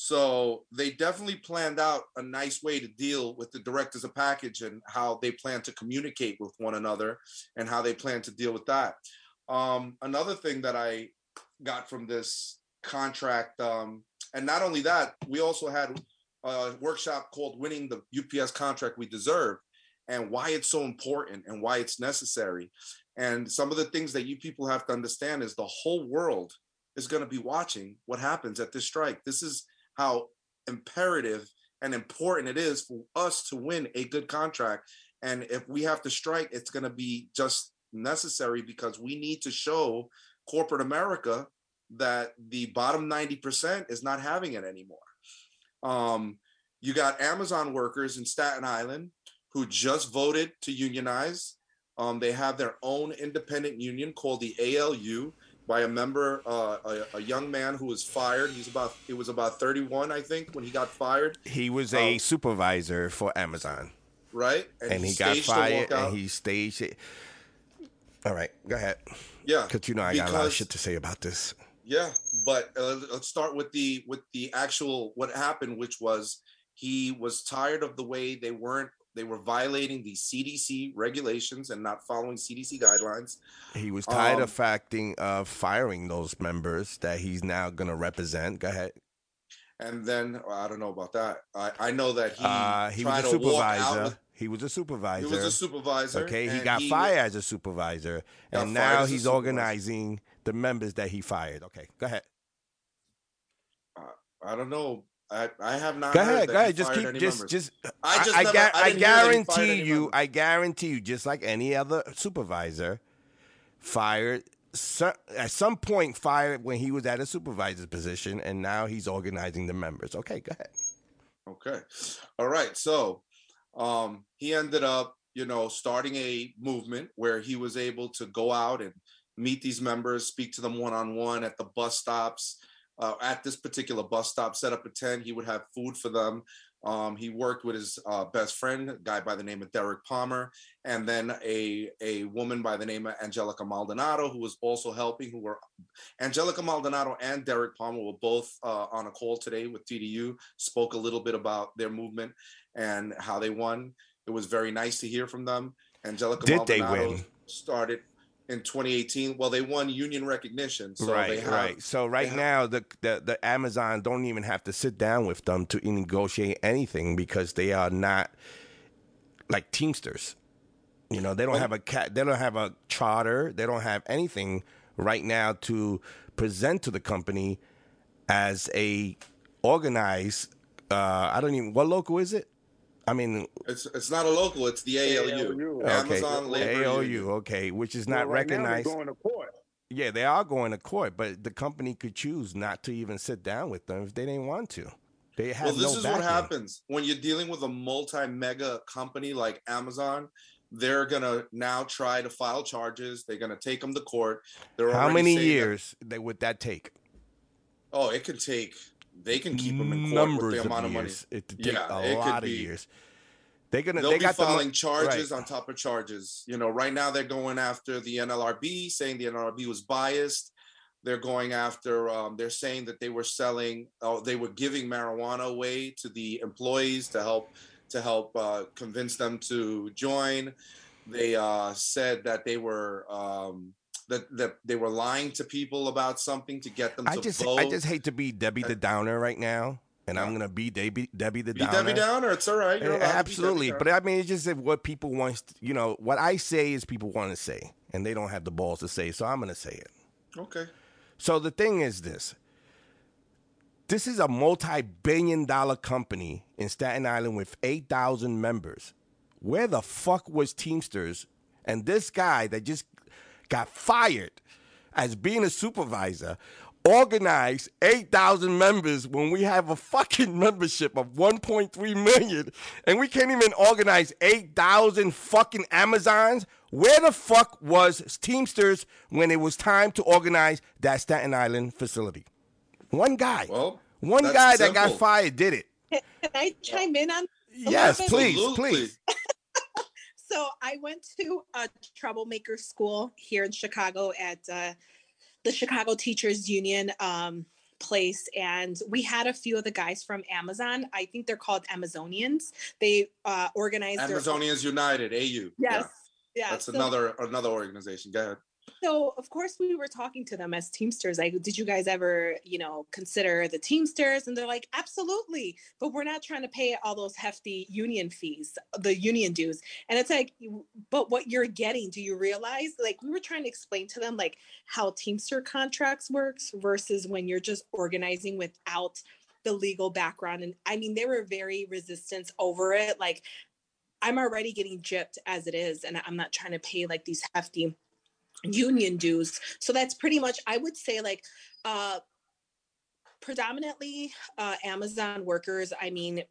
So they definitely planned out a nice way to deal with the directors of package and how they plan to communicate with one another and how they plan to deal with that. Um, another thing that I got from this contract, um, and not only that, we also had a workshop called Winning the UPS Contract We Deserve and why it's so important and why it's necessary. And some of the things that you people have to understand is the whole world is going to be watching what happens at this strike. This is how imperative and important it is for us to win a good contract. And if we have to strike, it's going to be just necessary because we need to show corporate America that the bottom 90% is not having it anymore. Um, you got Amazon workers in Staten Island who just voted to unionize. Um, they have their own independent union called the ALU by a member, uh, a, a young man who was fired. He's about, it was about 31, I think, when he got fired, He was a Oh. supervisor for Amazon, right? and, he, got fired, and he staged it. All right, go ahead. yeah, Because you know I got a lot of shit to say about this. Yeah, but uh, let's start with the with the actual what happened, which was he was tired of the way they weren't they were violating the CDC regulations and not following CDC guidelines. He was tired Um, of facting of firing those members that he's now gonna represent. Go ahead. And then well, I don't know about that. I, I know that he uh, he was a to supervisor. with- he was a supervisor. He was a supervisor. Okay, he got he- fired as a supervisor, and now he's organizing the members that he fired. Okay, go ahead. I don't know. I, I have not. Go ahead, that go ahead. Just keep, just, members. just. I just I, never- I I didn't hear that he fired guarantee you. I guarantee you, just like any other supervisor, fired so, at some point fired when he was at a supervisor's position, and now he's organizing the members. Okay, go ahead. Okay. All right. So um, he ended up, you know, starting a movement where he was able to go out and meet these members, speak to them one on one at the bus stops. Uh, at this particular bus stop, set up a tent. He would have food for them. Um, he worked with his uh, best friend, a guy by the name of Derek Palmer, and then a a woman by the name of Angelica Maldonado, who was also helping. Who were Angelica Maldonado and Derek Palmer were both uh, on a call today with TDU. Spoke a little bit about their movement and how they won. It was very nice to hear from them. Angelica Did they Maldonado win? started in 2018. Well, they won union recognition, so they right, have right. So right have- now, the, the the Amazon don't even have to sit down with them to negotiate anything because they are not like Teamsters. You know, they don't have a cat. They don't have a charter. They don't have anything right now to present to the company as a organized. Uh, I don't even. What local is it? I mean, It's it's not a local. It's the ALU, ALU. okay, Amazon Labor AOU, Union. okay, which is Well, not right now recognized. going to court. Yeah, they are going to court, but the company could choose not to even sit down with them if they didn't want to. They have Well, this no is backing. what happens when you're dealing with a multi-mega company like Amazon. They're gonna now try to file charges. They're gonna take them to court. They're How many saying that- years they, would that take? oh, it could take. They can keep them in court Numbers with the amount of money. years. It could take Yeah, a it lot of be. years. They're gonna. They'll they be got the filing charges right. on top of charges. You know, right now they're going after the NLRB, saying the NLRB was biased. They're going after. Um, they're saying that they were selling. Oh, they were giving marijuana away to the employees to help to help uh, convince them to join. They uh, said that they were um, that that they were lying to people about something to get them to I just, vote. I just hate to be Debbie the Downer right now, and I'm gonna be Debbie, Debbie the be Downer. Debbie Downer. It's all right. You're Uh, allowed to be Debbie Absolutely, but I mean, it's just what people want. You know, what I say is people want to say, and they don't have the balls to say. So I'm gonna say it. okay. So the thing is this. This is a multi-billion dollar company in Staten Island with 8,000 members. Where the fuck was Teamsters and this guy that just got fired as being a supervisor, organize 8,000 members when we have a fucking membership of 1.3 million and we can't even organize 8,000 fucking Amazons? Where the fuck was Teamsters when it was time to organize that Staten Island facility? One guy. Well, one that's guy that got fired did it. Can I chime in on? a Yes, please, please. So I went to a troublemaker school here in Chicago at uh, the Chicago Teachers Union um, place, and we had a few of the guys from Amazon. I think they're called Amazonians. They uh, organized Amazonians United, AU. Yes. Yeah. That's so- another another organization. Go ahead. So of course we were talking to them as Teamsters. Like, did you guys ever, you know, consider the Teamsters? And they're like, absolutely, but we're not trying to pay all those hefty union fees, the union dues. And it's like, but what you're getting, do you realize? Like, we were trying to explain to them like how Teamster contracts works versus when you're just organizing without the legal background. And I mean, they were very resistant over it. Like, I'm already getting gypped as it is, and I'm not trying to pay like these hefty union dues. So that's pretty much, I would say, like, uh, predominantly uh, Amazon workers. I mean,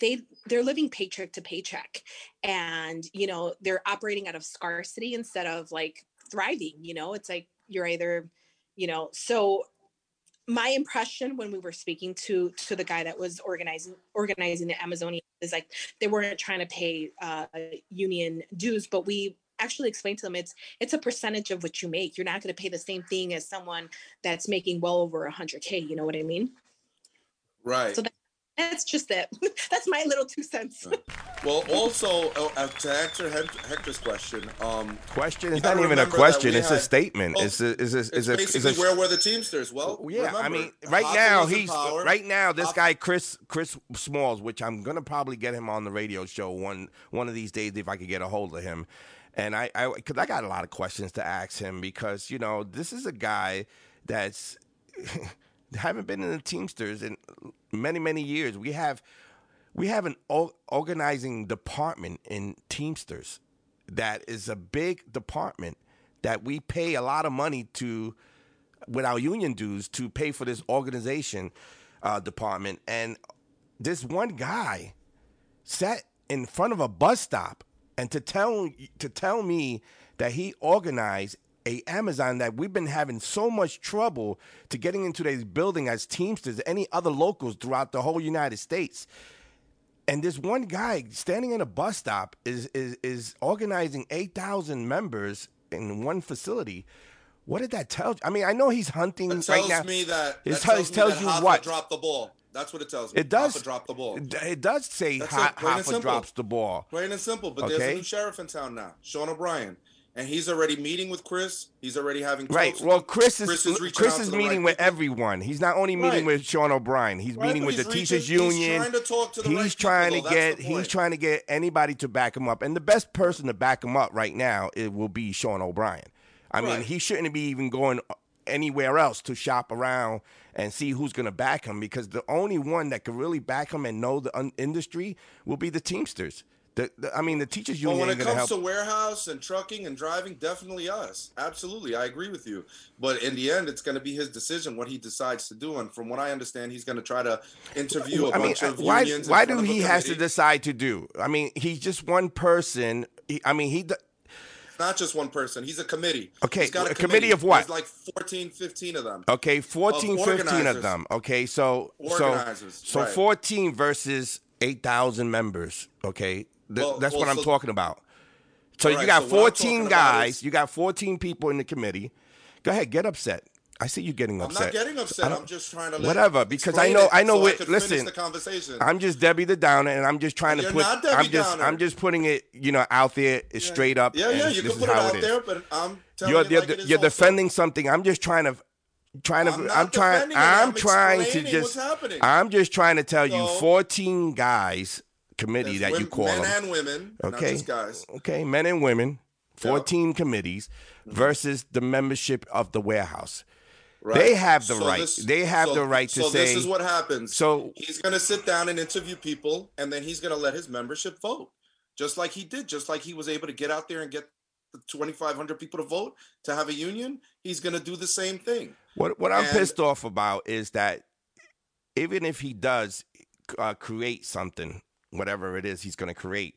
they they're living paycheck to paycheck, and you know they're operating out of scarcity instead of like thriving. You know, it's like you're either, you know, so my impression when we were speaking to to the guy that was organizing organizing the Amazonian is like they weren't trying to pay uh, union dues, but we actually explain to them it's it's a percentage of what you make. You're not going to pay the same thing as someone that's making well over 100k. You know what I mean? Right. So that, that's just it. that's my little two cents. Well, also uh, uh, to answer Hector's question, um, Question you is not even a question, we it's a statement. Well, It's a, it's a, it's it's a, it's a, where were the Teamsters? Well, yeah, I mean, right Hoffman now was he's right now this Hoff- guy Chris Chris Smalls, which I'm gonna probably get him on the radio show one one of these days if I could get a hold of him. And I, I, because I got a lot of questions to ask him because you know this is a guy that's haven't been in the Teamsters in many many years. We have we have an organizing department in Teamsters that is a big department that we pay a lot of money to with our union dues to pay for this organization uh, department. And this one guy sat in front of a bus stop and to tell to tell me that he organized a Amazon that we've been having so much trouble to getting into this building as Teamsters, any other locals throughout the whole United States. And this one guy standing in a bus stop is is is organizing eight thousand members in one facility. What did that tell you? I mean, I know he's hunting That right tells now. me that. Tells- tells, you Hoffa what? dropped the ball. That's what it tells me. It does. Hoffa dropped the ball. It- does say That's ha- it, plain Hoffa drops the ball. Plain and simple. But there's a new sheriff in town now, Sean O'Brien, and he's already meeting with Chris. He's already having Right. Well, Chris is Chris Chris is is, to meeting right with people. everyone. He's not only meeting Right. with Sean O'Brien. He's Right, meeting with the he's teachers reaching- he's trying to talk to the he's right trying people, to get he's trying to get anybody to back him up. And the best person to back him up right now it will be Sean O'Brien. I mean, he shouldn't be even going anywhere else to shop around and see who's going to back him because the only one that can really back him and know the un- industry will be the Teamsters. The, the, I mean, the teachers Well, union when ain't it comes help. to warehouse and trucking and driving, definitely us. Absolutely, I agree with you. But in the end, it's going to be his decision what he decides to do. And from what I understand, he's going to try to interview a I mean, bunch of why unions. why do he has to decide to do? I mean, he's just one person. He, I mean, he. Not just one person. He's a committee. Okay, He's got a committee of what? There's like 14, 15 of them. Okay, 14, 15 of them. Okay, so Organizers, so so right. 14 versus 8,000 members. Okay, Th- Well- that's well, what I'm so- talking about. So you Alright, got so 14 guys. is- you got 14 people in the committee. Go ahead, get upset. I see you getting upset. I'm not getting upset. I'm just trying to whatever because I know it I know so what. finish listen, the conversation. I'm just Debbie the Downer, and I'm just trying to You're put. I'm just Downer. I'm just putting it, you know, out there straight up. yeah, yeah, you can put it out is. there, but I'm telling you're you you're, like you're defending something. I'm just trying to trying to I'm I'm, trying it. I'm, I'm trying to just what's happening. I'm just trying to tell you 14 guys committee that you call men them. and women, not okay. just guys. Okay, men and women, 14 committees mm-hmm. versus the membership of the warehouse. Right. They have the So right. this- they have so- the right to so say this is what happens. So he's going to sit down and interview people, and then he's going to let his membership vote, just like he did, just like he was able to get out there and get the 2,500 people to vote to have a union, he's going to do the same thing. What what I'm pissed off about is that even if he does uh, create something, whatever it is he's going to create,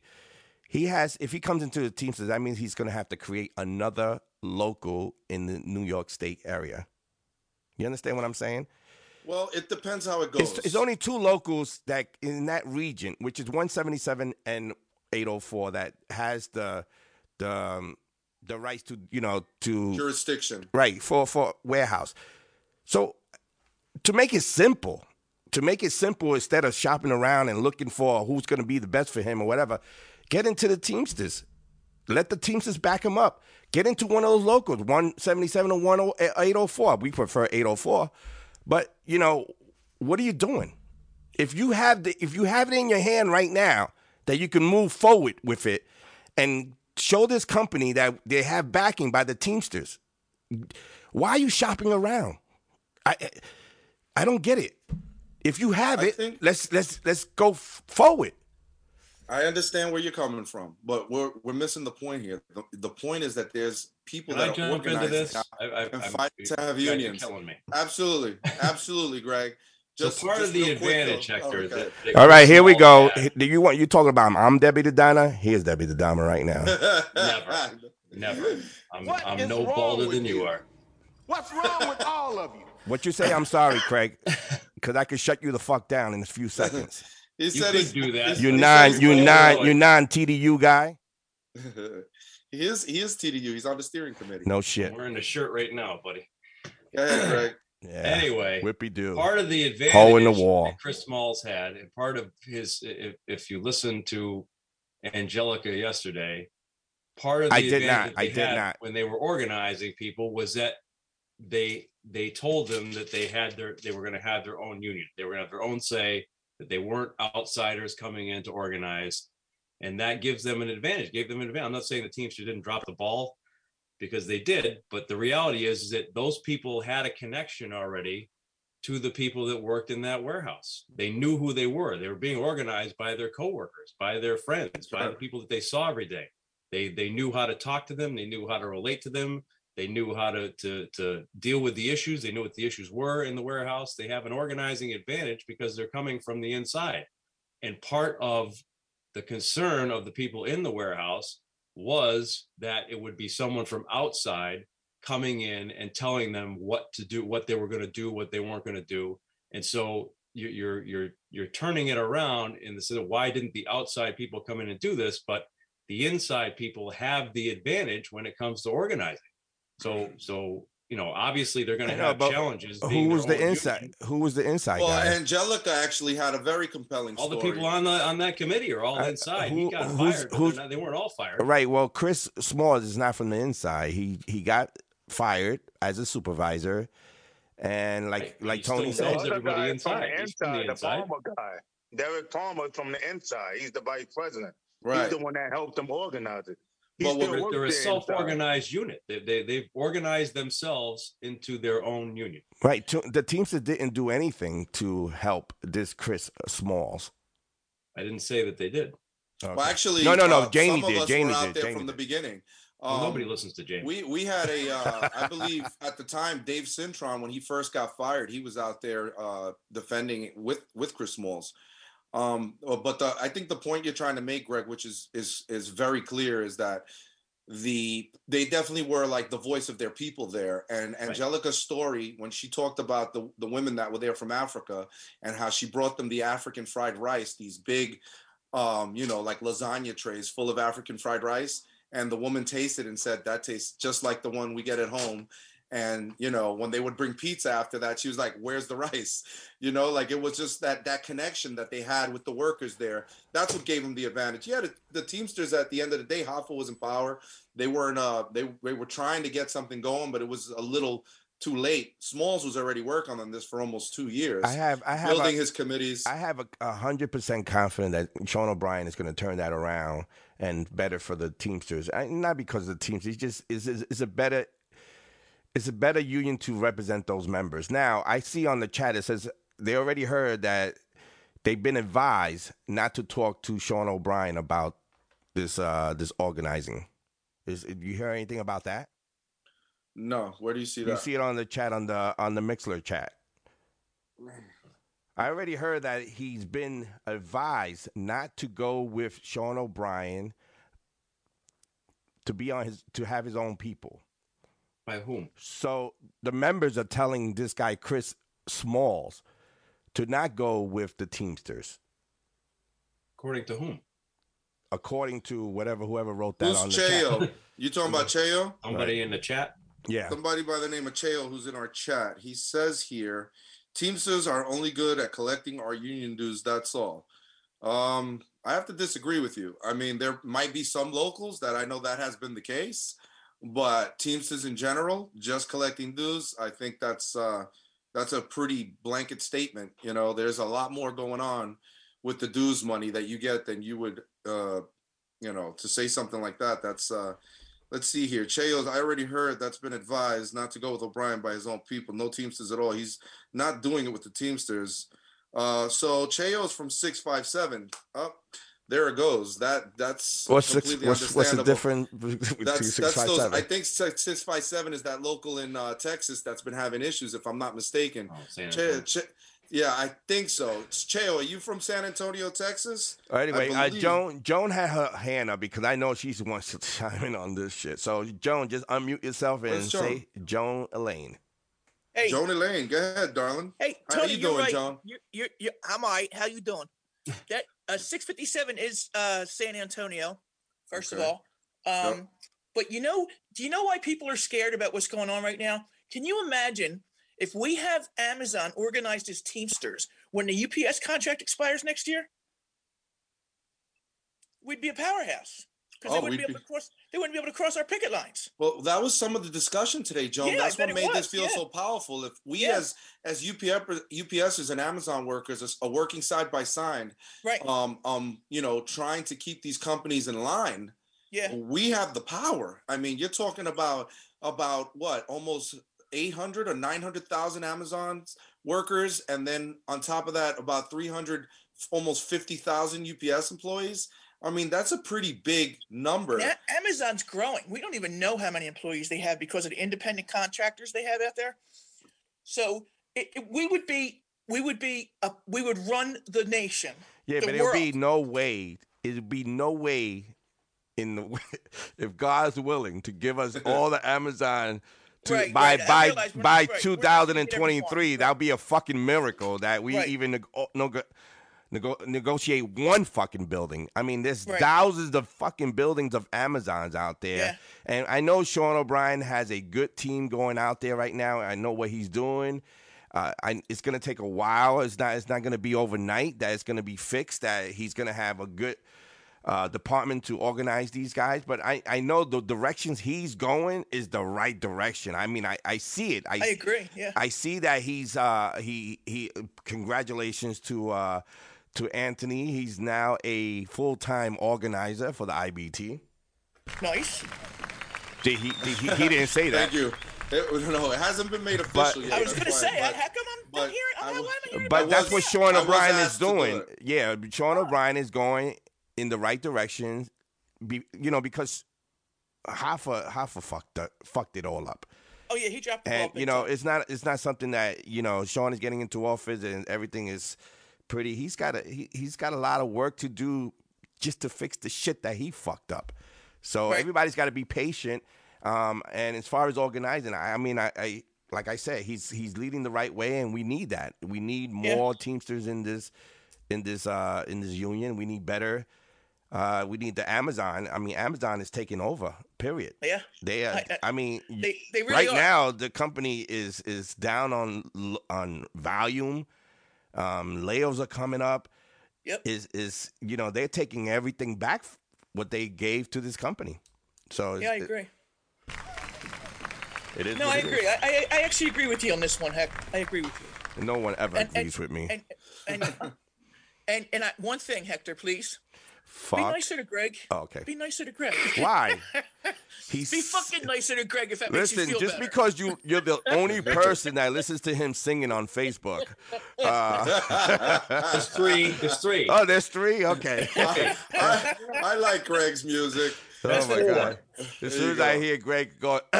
he has. If he comes into the Teamsters, that means he's going to have to create another local in the New York State area. You understand what I'm saying? Well, it depends how it goes. It's, it's only two locals that in that region, which is 177 and 804, that has the the um, the rights to you know to jurisdiction. right for for warehouse. So to make it simple, to make it simple instead of shopping around and looking for who's going to be the best for him or whatever, get into the Teamsters. Let the Teamsters back him up. Get into one of those locals, 177 or 10 eh, 804. We prefer 804. But, you know, what are you doing? If you have the if you have it in your hand right now that you can move forward with it and show this company that they have backing by the Teamsters, why are you shopping around? I I don't get it. If you have it, think- let's let's let's go forward. I understand where you're coming from, but we're we're missing the point here. The, the point is that there's people Can I that are jump into organized this? I, I, and I'm- fight to have you're unions. killing me. Absolutely, absolutely, Greg. Just so part just of the real quick, advantage, though- Hector, oh, that, okay. that All right, here we go. had- Do you want you talking about I'm Debbie the Donna? Here's Debbie the Diner right now. Never. Never. I'm, I'm no wrong balder than you you? are. What's wrong with all of you? What you say? I'm sorry, Craig, because I could shut you the fuck down in a few seconds. He You said could he's- do that. You he said non, you going non, to- you non TDU guy. he is he is TDU. He's on the steering committee. No shit. I'm wearing a shirt right now, buddy. Go ahead, Greg. Yeah. Anyway, Whippy do. part of the advantage Hole in the wall. that Chris Smalls had, and part of his, if, if you listen to Angelica yesterday, part of the I did advantage not. that I they did had not. when they were organizing people was that they they told them that they had their they were going to have their own union. They were going to have their own say. That they weren't outsiders coming in to organize, and that gives them an advantage. Gave them an advantage. I'm not saying the Teamsters didn't drop the ball because they did, but the reality is, is that those people had a connection already to the people that worked in that warehouse. They knew who they were. They were being organized by their coworkers, by their friends, by the people that they saw every day. They they knew how to talk to them. They knew how to relate to them. They knew how to to to deal with the issues. They knew what the issues were in the warehouse. They have an organizing advantage because they're coming from the inside. And part of the concern of the people in the warehouse was that it would be someone from outside coming in and telling them what to do, what they were going to do, what they weren't going to do. And so you're you're you're turning it around in the sense of why didn't the outside people come in and do this? But the inside people have the advantage when it comes to organizing. So so you know obviously they're going to have but challenges. Who was the inside? union. Who was the inside Well, guy? Angelica actually had a very compelling All the people on the on that committee are all I- inside. who- he got who's- fired, who's- they're not, they weren't all fired. Right. Well, Chris Smalls is not from the inside. He he got fired as a supervisor, and like Right, like he Tony knows said, other everybody guy is from inside. the He's from the inside, the inside. Palmer guy. Derek Palmer from the inside. He's the vice president. right. He's the one that helped them organize it. He But still what- They're, they're a self-organized unit. They, they they've organized themselves into their own union. right? To, the Teamsters didn't do anything to help this Chris Smalls. I didn't say that they did. Well, actually, no, no, no. uh, Janie some of did. us Janie out did. there Janie from the did. beginning. Well, Um, nobody listens to James. We we had a uh, I believe at the time Dave Cintron when he first got fired he was out there uh, defending with with Chris Smalls. Um, uh, but the, I think the point you're trying to make, Greg, which is is is very clear, is that the they definitely were like the voice of their people there. And Angelica's story when she talked about the the women that were there from Africa and how she brought them the African fried rice, these big, um, you know, like lasagna trays full of African fried rice. And the woman tasted and said that tastes just like the one we get at home and you know when they would bring pizza after that she was like where's the rice? You know like it was just that that connection that they had with the workers there. That's what gave them the advantage. Yeah the, the teamsters at the end of the day hoffa was in power. They weren't uh they, they were trying to get something going but it was a little too late. Smalls was already working on this for almost two years I have I have building a, his committees. I have a hundred percent confident that Sean O'Brien is going to turn that around and better for the Teamsters. I, not because of the Teamsters, it's just is is is a better it's a better union to represent those members. Now I see on the chat it says they already heard that they've been advised not to talk to Sean O'Brien about this uh this organizing. Is you hear anything about that? No, where do you see that? You see it on the chat on the on the Mixlr chat. I already heard that he's been advised not to go with Sean O'Brien to be on his to have his own people. By whom? So the members are telling this guy Chris Smalls to not go with the Teamsters, According to whom? according to whatever whoever wrote that Who's on the Cheo? chat. You talking about Cheo? Somebody in the chat? Yeah. Somebody by the name of Cheo who's in our chat. He says here, Teamsters are only good at collecting our union dues. That's all. Um, I have to disagree with you. I mean, there might be some locals that I know that has been the case, but Teamsters in general, just collecting dues, I think that's uh, that's a pretty blanket statement. You know, there's a lot more going on with the dues money that you get than you would, uh, you know, to say something like that. That's uh, Let's see here. Cheos, I already heard that's been advised not to go with O'Brien by his own people. No Teamsters at all. He's not doing it with the Teamsters. Uh, so Cheos from six five seven. Up there it goes. That that's What's six, completely what's what's the difference between That's six that's five those. seven? I think six six five seven is that local in uh, Texas that's been having issues, if I'm not mistaken. Oh, Che, che, yeah, I think so. Cheo, are you from San Antonio, Texas? All right, anyway, I uh, Joan Joan had her hand up because I know she wants to chime in on this shit. So Joan, just unmute yourself and Joan? say Joan Elaine. Hey, Joan Elaine, go ahead, darling. hey, How Tony, you you're doing, right. John? You're, you're, you're, I'm all right. How you doing? That uh, 657 is uh, San Antonio, first Okay. of all. Um, Yep. But you know, do you know why people are scared about what's going on right now? Can you imagine if we have Amazon organized as Teamsters when the UPS contract expires next year? We'd be a powerhouse because Oh, they wouldn't be able to cross. They wouldn't be able to cross our picket lines. Well, that was some of the discussion today, Joan. Yeah, That's what made this feel yeah. so powerful. If we Yeah. as as UPS UPSers and Amazon workers are- are working side by side, Right. um, um, you know, trying to keep these companies in line, Yeah. we have the power. I mean, you're talking about about what almost 800 or 900,000 Amazon workers, and then on top of that, about 300, almost 50,000 UPS employees. I mean, that's a pretty big number. And A- Amazon's growing. We don't even know how many employees they have because of the independent contractors they have out there. So it, it- we would be, we would be, a, we would run the nation. Yeah, the but it'll be no way. It'll be no way in the if God's willing to give us all the Amazon to Right, by right. I by by right, we're not gonna get everyone, 2023. That'll be a fucking miracle that we Right. even nego- oh, nego- nego- negotiate one fucking building. I mean, there's Right. thousands of fucking buildings of Amazons out there, Yeah. and I know Sean O'Brien has a good team going out there right now. I know what he's doing. Uh, I, it's going to take a while. It's not. It's not going to be overnight. That it's going to be fixed. That he's going to have a good uh, department to organize these guys. But I, I know the directions he's going is the right direction. I mean, I, I see it. I, I agree. Yeah. I see that he's uh he he congratulations to uh to Anthony. He's now a full time organizer for the IBT. Nice. Did he, did he he didn't say that. Thank you. It, no, it hasn't been made official yet. I was going to say, but- how come I'm but not hearing? I'm I not, was- why am I hearing But about that's this? what Sean O'Brien is asked to do doing. Yeah, Sean O'Brien is going in the right direction. Be, you know, because half a half a fucked up, fucked it all up. Oh yeah, he dropped the. And big you know, time. it's not it's not something that you know Sean is getting into office and everything is pretty. He's got a he, he's got a lot of work to do just to fix the shit that he fucked up. So Right. everybody's got to be patient. Um, and as far as organizing, I, I mean, I, I like I said, he's he's leading the right way, and we need that. We need Yeah. more Teamsters in this in this uh in this union. We need better. Uh, we need the Amazon. I mean, Amazon is taking over. Period. yeah. They, are, I- I- I, mean, They they really right are. now the company is is down on on volume. Um, layoffs are coming up. Yep. Is is you know they're taking everything back what they gave to this company. So Yeah, I it's- agree. It is. No, I it is. agree. I, I I actually agree with you on this one. Heck, I agree with you. No one ever And- and- agrees with me. And and and, and I, one thing, Hector, please. Be nicer to Greg. Oh, okay. Be nicer to Greg. Why? He's Be fucking nicer to Greg if that makes Listen, you feel just better. because you you're the only person that listens to him singing on Facebook. Uh, There's three. There's three. Oh, there's three. Okay. I, I, I like Greg's music. oh my four. god! As There soon you as I hear Greg go,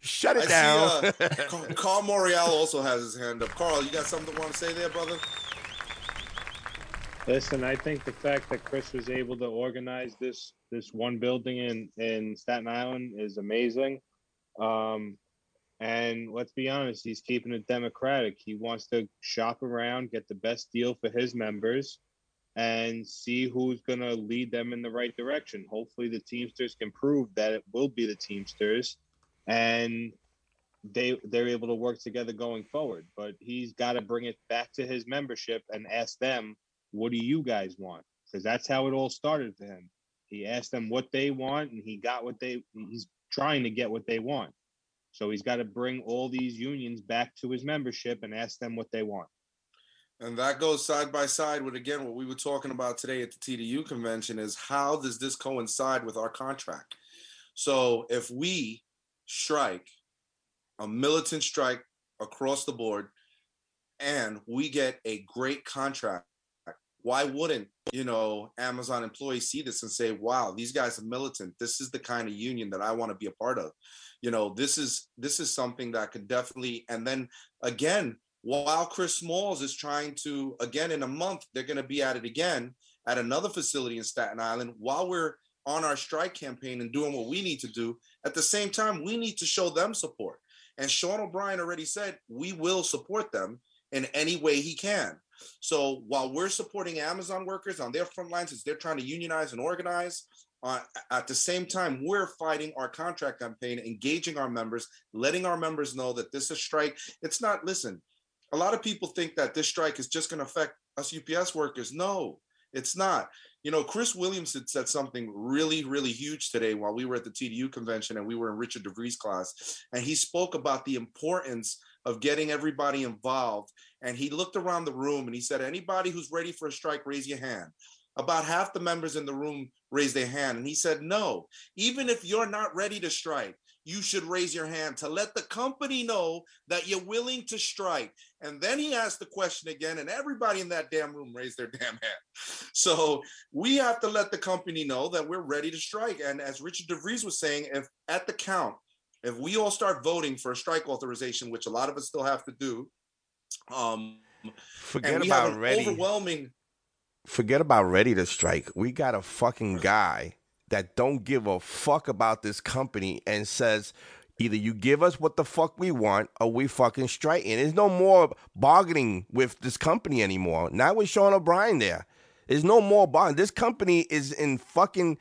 shut it I down. see. Uh, Carl- Carl Morial also has his hand up. Carl, you got something to want to say there, brother? Listen, I think the fact that Chris was able to organize this this one building in in Staten Island is amazing. Um, and let's be honest, he's keeping it democratic. He wants to shop around, get the best deal for his members, and see who's going to lead them in the right direction. Hopefully, the Teamsters can prove that it will be the Teamsters, and they they're able to work together going forward. But he's got to bring it back to his membership and ask them, "What do you guys want?" Because that's how it all started for him. He asked them what they want, and he got what they. He's trying to get what they want. So he's got to bring all these unions back to his membership and ask them what they want. And that goes side by side with again what we were talking about today at the TDU convention is how does this coincide with our contract? So if we strike a militant strike across the board and we get a great contract, why wouldn't you know Amazon employees see this and say, wow, these guys are militant. This is the kind of union that I want to be a part of. You know, this is this is something that could definitely and then again while Chris Smalls is trying to, again, in a month, they're going to be at it again at another facility in Staten Island while we're on our strike campaign and doing what we need to do. At the same time, we need to show them support. And Sean O'Brien already said we will support them in any way he can. So while we're supporting Amazon workers on their front lines as they're trying to unionize and organize, uh, at the same time, we're fighting our contract campaign, engaging our members, letting our members know that this is a strike. It's not, listen, a lot of people think that this strike is just going to affect us UPS workers. No, it's not. You know, Chris Williams had said something really, really huge today while we were at the TDU convention and we were in Richard DeVries' class. And he spoke about the importance of getting everybody involved. And he looked around the room and he said, anybody who's ready for a strike, raise your hand. About half the members in the room raised their hand. And he said, no, even if you're not ready to strike, you should raise your hand to let the company know that you're willing to strike. And then he asked the question again, and everybody in that damn room raised their damn hand. So we have to let the company know that we're ready to strike. And as Richard DeVries was saying, if at the count, if we all start voting for a strike authorization, which a lot of us still have to do, um, Forget about ready. overwhelming Forget about ready to strike. We got a fucking guy that don't give a fuck about this company and says either you give us what the fuck we want or we fucking strike. And there's no more bargaining with this company anymore. Not with Sean O'Brien there. There's no more bargaining. This company is in fucking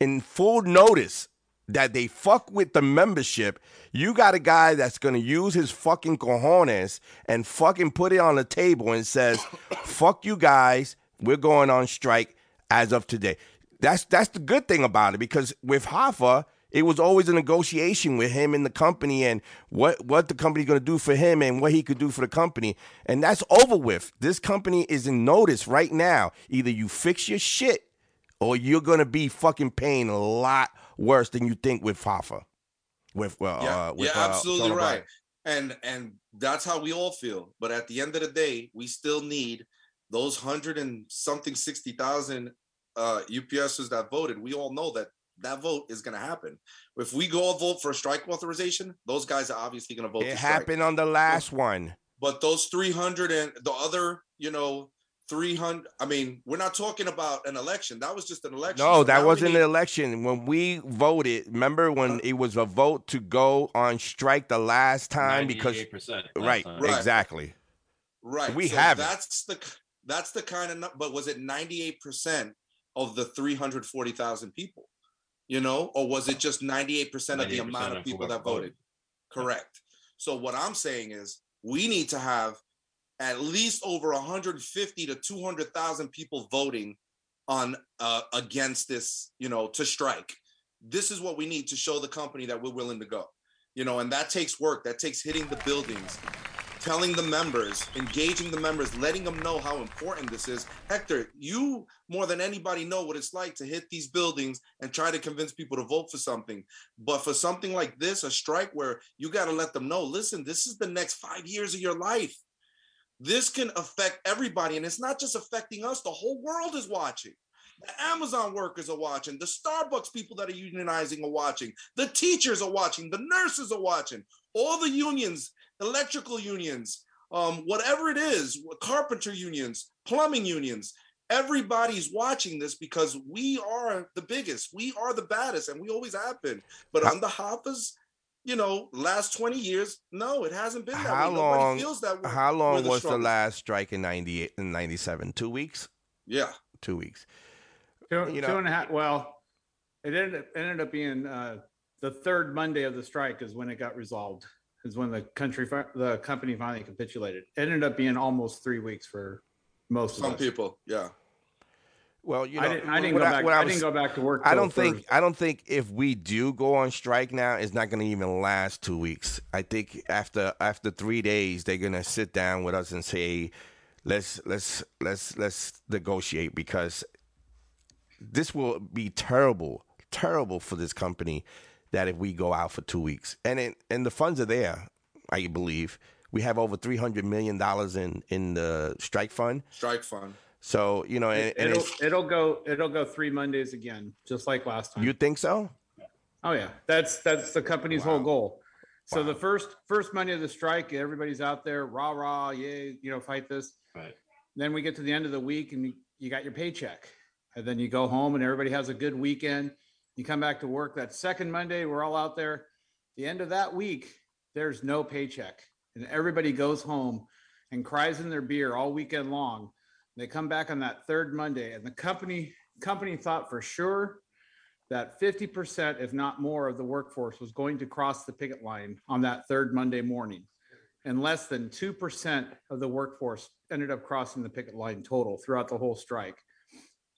in full notice that they fuck with the membership. You got a guy that's gonna use his fucking cojones and fucking put it on the table and says, "Fuck you guys, we're going on strike as of today." That's that's the good thing about it because with Hoffa, it was always a negotiation with him and the company and what what the company's gonna do for him and what he could do for the company, and that's over with. This company is in notice right now. Either you fix your shit or you're gonna be fucking paying a lot worse than you think with Hoffa. With well, yeah, uh, with, yeah, uh, absolutely O'Brien. right. And and that's how we all feel. But at the end of the day, we still need those hundred and something sixty thousand uh, UPSers that voted. We all know that that vote is going to happen. If we go vote for a strike authorization, those guys are obviously going to vote. It happened on the last one. But those three hundred and the other, you know, three hundred. I mean, we're not talking about an election. That was just an election. No, So that now wasn't need- an election. When we voted, remember when it was a vote to go on strike the last time because 98% last right, time. Right. exactly. Right. We so have it. that's the that's the kind of but was it 98% of the 340,000 people? You know, or was it just 98% of the amount of of people whoever that voted? Correct. So what I'm saying is we need to have at least over 150 to 200,000 people voting on uh, against this, you know, to strike. This is what we need to show the company that we're willing to go. You know, and that takes work. That takes hitting the buildings, telling the members, engaging the members, letting them know how important this is. Hector, you more than anybody know what it's like to hit these buildings and try to convince people to vote for something. But for something like this, a strike where you got to let them know, listen, this is the next five years of your life. This can affect everybody, and it's not just affecting us, the whole world is watching. The Amazon workers are watching. The Starbucks people that are unionizing are watching. The teachers are watching. The nurses are watching. All the unions, electrical unions, um, whatever it is, carpenter unions, plumbing unions, everybody's watching this because we are the biggest. We are the baddest, and we always have been. But on the Hoppers, you know, last 20 years, no, it hasn't been that How way. long? Nobody feels that way. How long the was the last strike in '98 and '97? Two weeks. Yeah. Two weeks. Two, You know- two and a half. Well, it ended up, ended up being uh, the third Monday of the strike is when it got resolved. Is when the country the company finally capitulated. It ended up being almost three weeks for most of Some us. people, yeah. Well, you know, I didn't, I didn't go I- back. what I, I didn't go back to work. I don't think Thursday. I don't think if we do go on strike now, it's not going to even last two weeks. I think after after three days, they're going to sit down with us and say, let's let's let's let's negotiate because this will be terrible, terrible for this company. That if we go out for two weeks, and it, and the funds are there, I believe we have over three hundred million dollars in in the strike fund. Strike fund. So you know, and, and it'll it'll go it'll go three Mondays again, just like last time. you think so? Oh yeah, that's that's the company's whole goal. So the first first Monday of the strike, everybody's out there, rah rah, yay, you know, fight this. Right. Then we get to the end of the week and you, you got your paycheck, and then you go home and everybody has a good weekend. You come back to work that second Monday, we're all out there. The end of that week, there's no paycheck, and everybody goes home and cries in their beer all weekend long. They come back on that third Monday, and the company company thought for sure that 50%, if not more, of the workforce was going to cross the picket line on that third Monday morning. And less than 2% of the workforce ended up crossing the picket line total throughout the whole strike.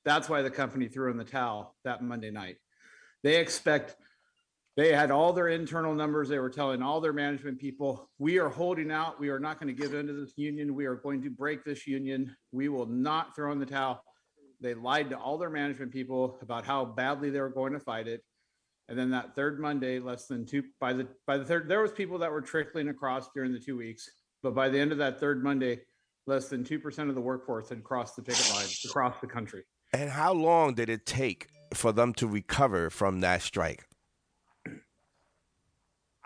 That's why the company threw in the towel that Monday night. They expect, they had all their internal numbers. They were telling all their management people, we are holding out. We are not going to give in to this union. We are going to break this union. We will not throw in the towel. They lied to all their management people about how badly they were going to fight it. And then that third Monday, less than two by the by the third, there was people that were trickling across during the two weeks, but by the end of that third Monday, less than two percent of the workforce had crossed the picket lines across the country. And how long did it take for them to recover from that strike?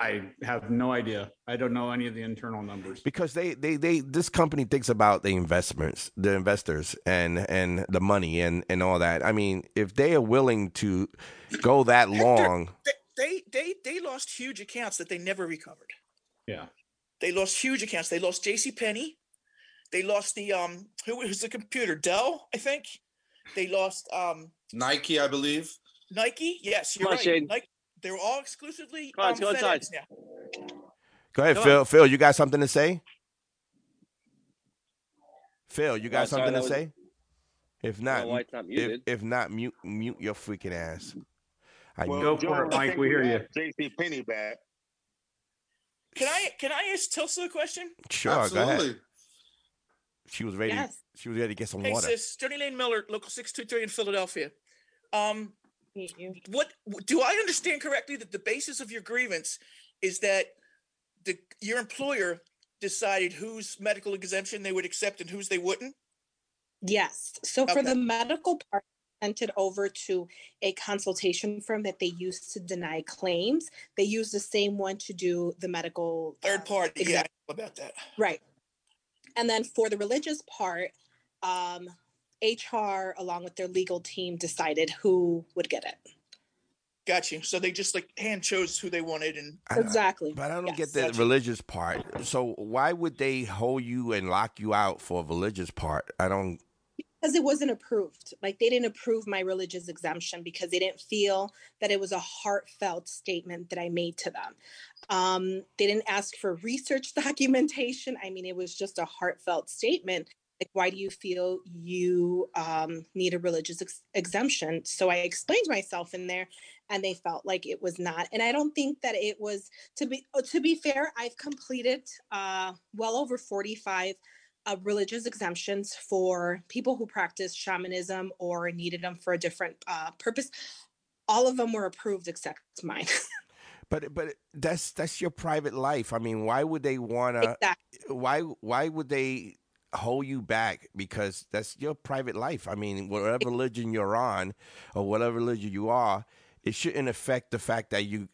I have no idea. I don't know any of the internal numbers. Because they, they, they this company thinks about the investments, the investors and and the money and, and all that. I mean, if they are willing to go that long, They they they lost huge accounts that they never recovered. Yeah. They lost huge accounts. They lost J.C. Penney. They lost the um who was the computer Dell, I think. They lost um Nike, I believe. Nike. Yes, you're Come on, right. Shane. Nike. They were all exclusively Come on, um, go inside. FedEx now. go ahead, Come Phil. on. Phil, you got something to say? Phil, you got something that to was- say? If not, why it's not if, muted. if not, mute mute your freaking ass. I Well, Go for it, Mike. We hear you. got JC Penney back. Can I can I ask Tilsa a question? sure, go ahead. She was ready. Yes. She was ready to get some Hey water. sis, Jody Lane Miller, local six two three in Philadelphia. Um, Meet you. what do I understand correctly that the basis of your grievance is that the your employer decided whose medical exemption they would accept and whose they wouldn't? Yes. So for the medical part, sent it over to a consultation firm that they use to deny claims. They use the same one to do the medical Third um, party, yeah, exam- know about that. Right. And then for the religious part, um, HR along with their legal team decided who would get it. Got you. So they just like hand chose who they wanted, and Exactly. But I don't get the Gotcha. religious part. So why would they hold you and lock you out for a religious part? I don't. because it wasn't approved. Like they didn't approve my religious exemption because they didn't feel that it was a heartfelt statement that I made to them. Um, they didn't ask for research documentation. I mean, it was just a heartfelt statement. Like why do you feel you um, need a religious ex- exemption so i explained myself in there and they felt like it was not and i don't think that it was to be oh, to be fair i've completed uh, well over 45 uh, religious exemptions for people who practice shamanism or needed them for a different uh, purpose all of them were approved except mine But but that's that's your private life. I mean, why would they wanna? Exactly. Why why would they hold you back? Because that's your private life. I mean, whatever religion you're on, or whatever religion you are, it shouldn't affect the fact that you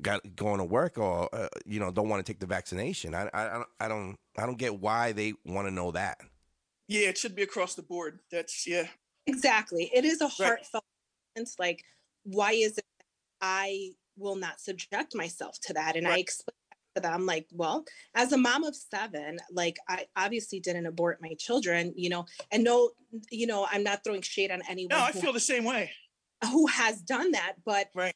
got going to work or uh, you know don't want to take the vaccination. I I I don't I don't, I don't get why they want to know that. Yeah, it should be across the board. That's yeah. Exactly. It is a heartfelt sense. Like, why is it that I will not subject myself to that? And I explained that them, like, well, as a mom of seven, like, I obviously didn't abort my children, you know, and no, you know, I'm not throwing shade on anyone. No, I who- feel the same way. who has done that, but right.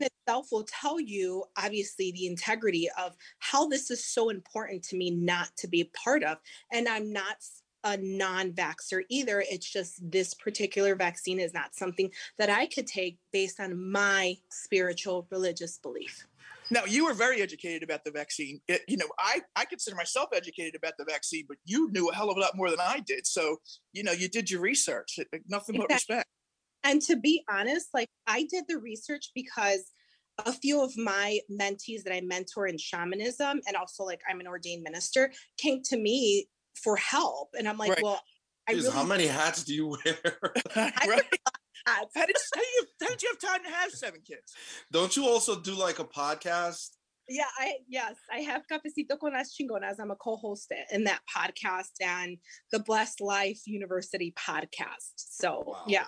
itself will tell you obviously the integrity of how this is so important to me not to be part of. And I'm not a non-vaxxer either. It's just this particular vaccine is not something that I could take based on my spiritual religious belief. Now you were very educated about the vaccine. It, you know, I I consider myself educated about the vaccine, but you knew a hell of a lot more than I did. So you know, you did your research. It- Nothing but respect. And to be honest, like I did the research because a few of my mentees that I mentor in shamanism and also like I'm an ordained minister came to me for help. And I'm like, Right. well, I Jeez, really how many hats do you wear? right? How did, how, did you, how did you have time to have seven kids? Don't you also do like a podcast? Yeah, I yes, I have Cafecito con las Chingonas. I'm a co-host in that podcast and the Blessed Life University podcast. So yeah,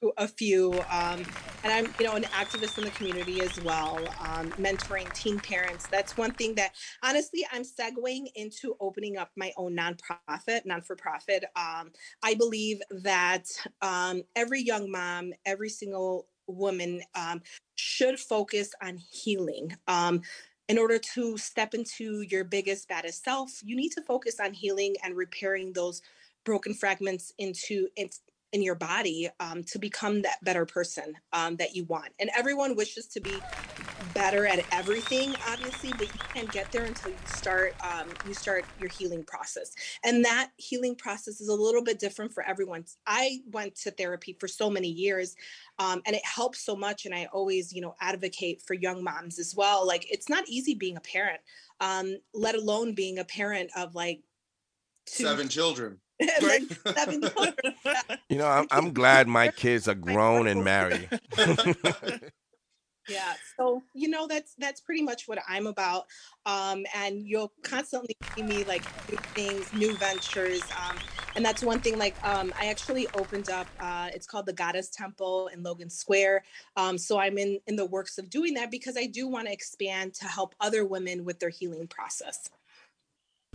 do a few. Um, and I'm you know an activist in the community as well, um, mentoring teen parents. That's one thing that honestly I'm segueing into opening up my own nonprofit, non-for-profit. Um, I believe that um, every young mom, every single woman um, should focus on healing. Um, in order to step into your biggest, baddest self, you need to focus on healing and repairing those broken fragments into in, your body um, to become that better person um, that you want. And everyone wishes to be better at everything, obviously, but you can't get there until you start um, you start your healing process. And that healing process is a little bit different for everyone. I went to therapy for so many years, um, and it helps so much. And I always, you know, advocate for young moms as well. Like it's not easy being a parent, um, let alone being a parent of like two, Seven children. like seven children. You know, I'm I'm glad my kids are grown and married. yeah so you know that's that's pretty much what i'm about um and you'll constantly see me like new things new ventures um and that's one thing like um i actually opened up uh it's called the goddess temple in logan square um so i'm in in the works of doing that because i do want to expand to help other women with their healing process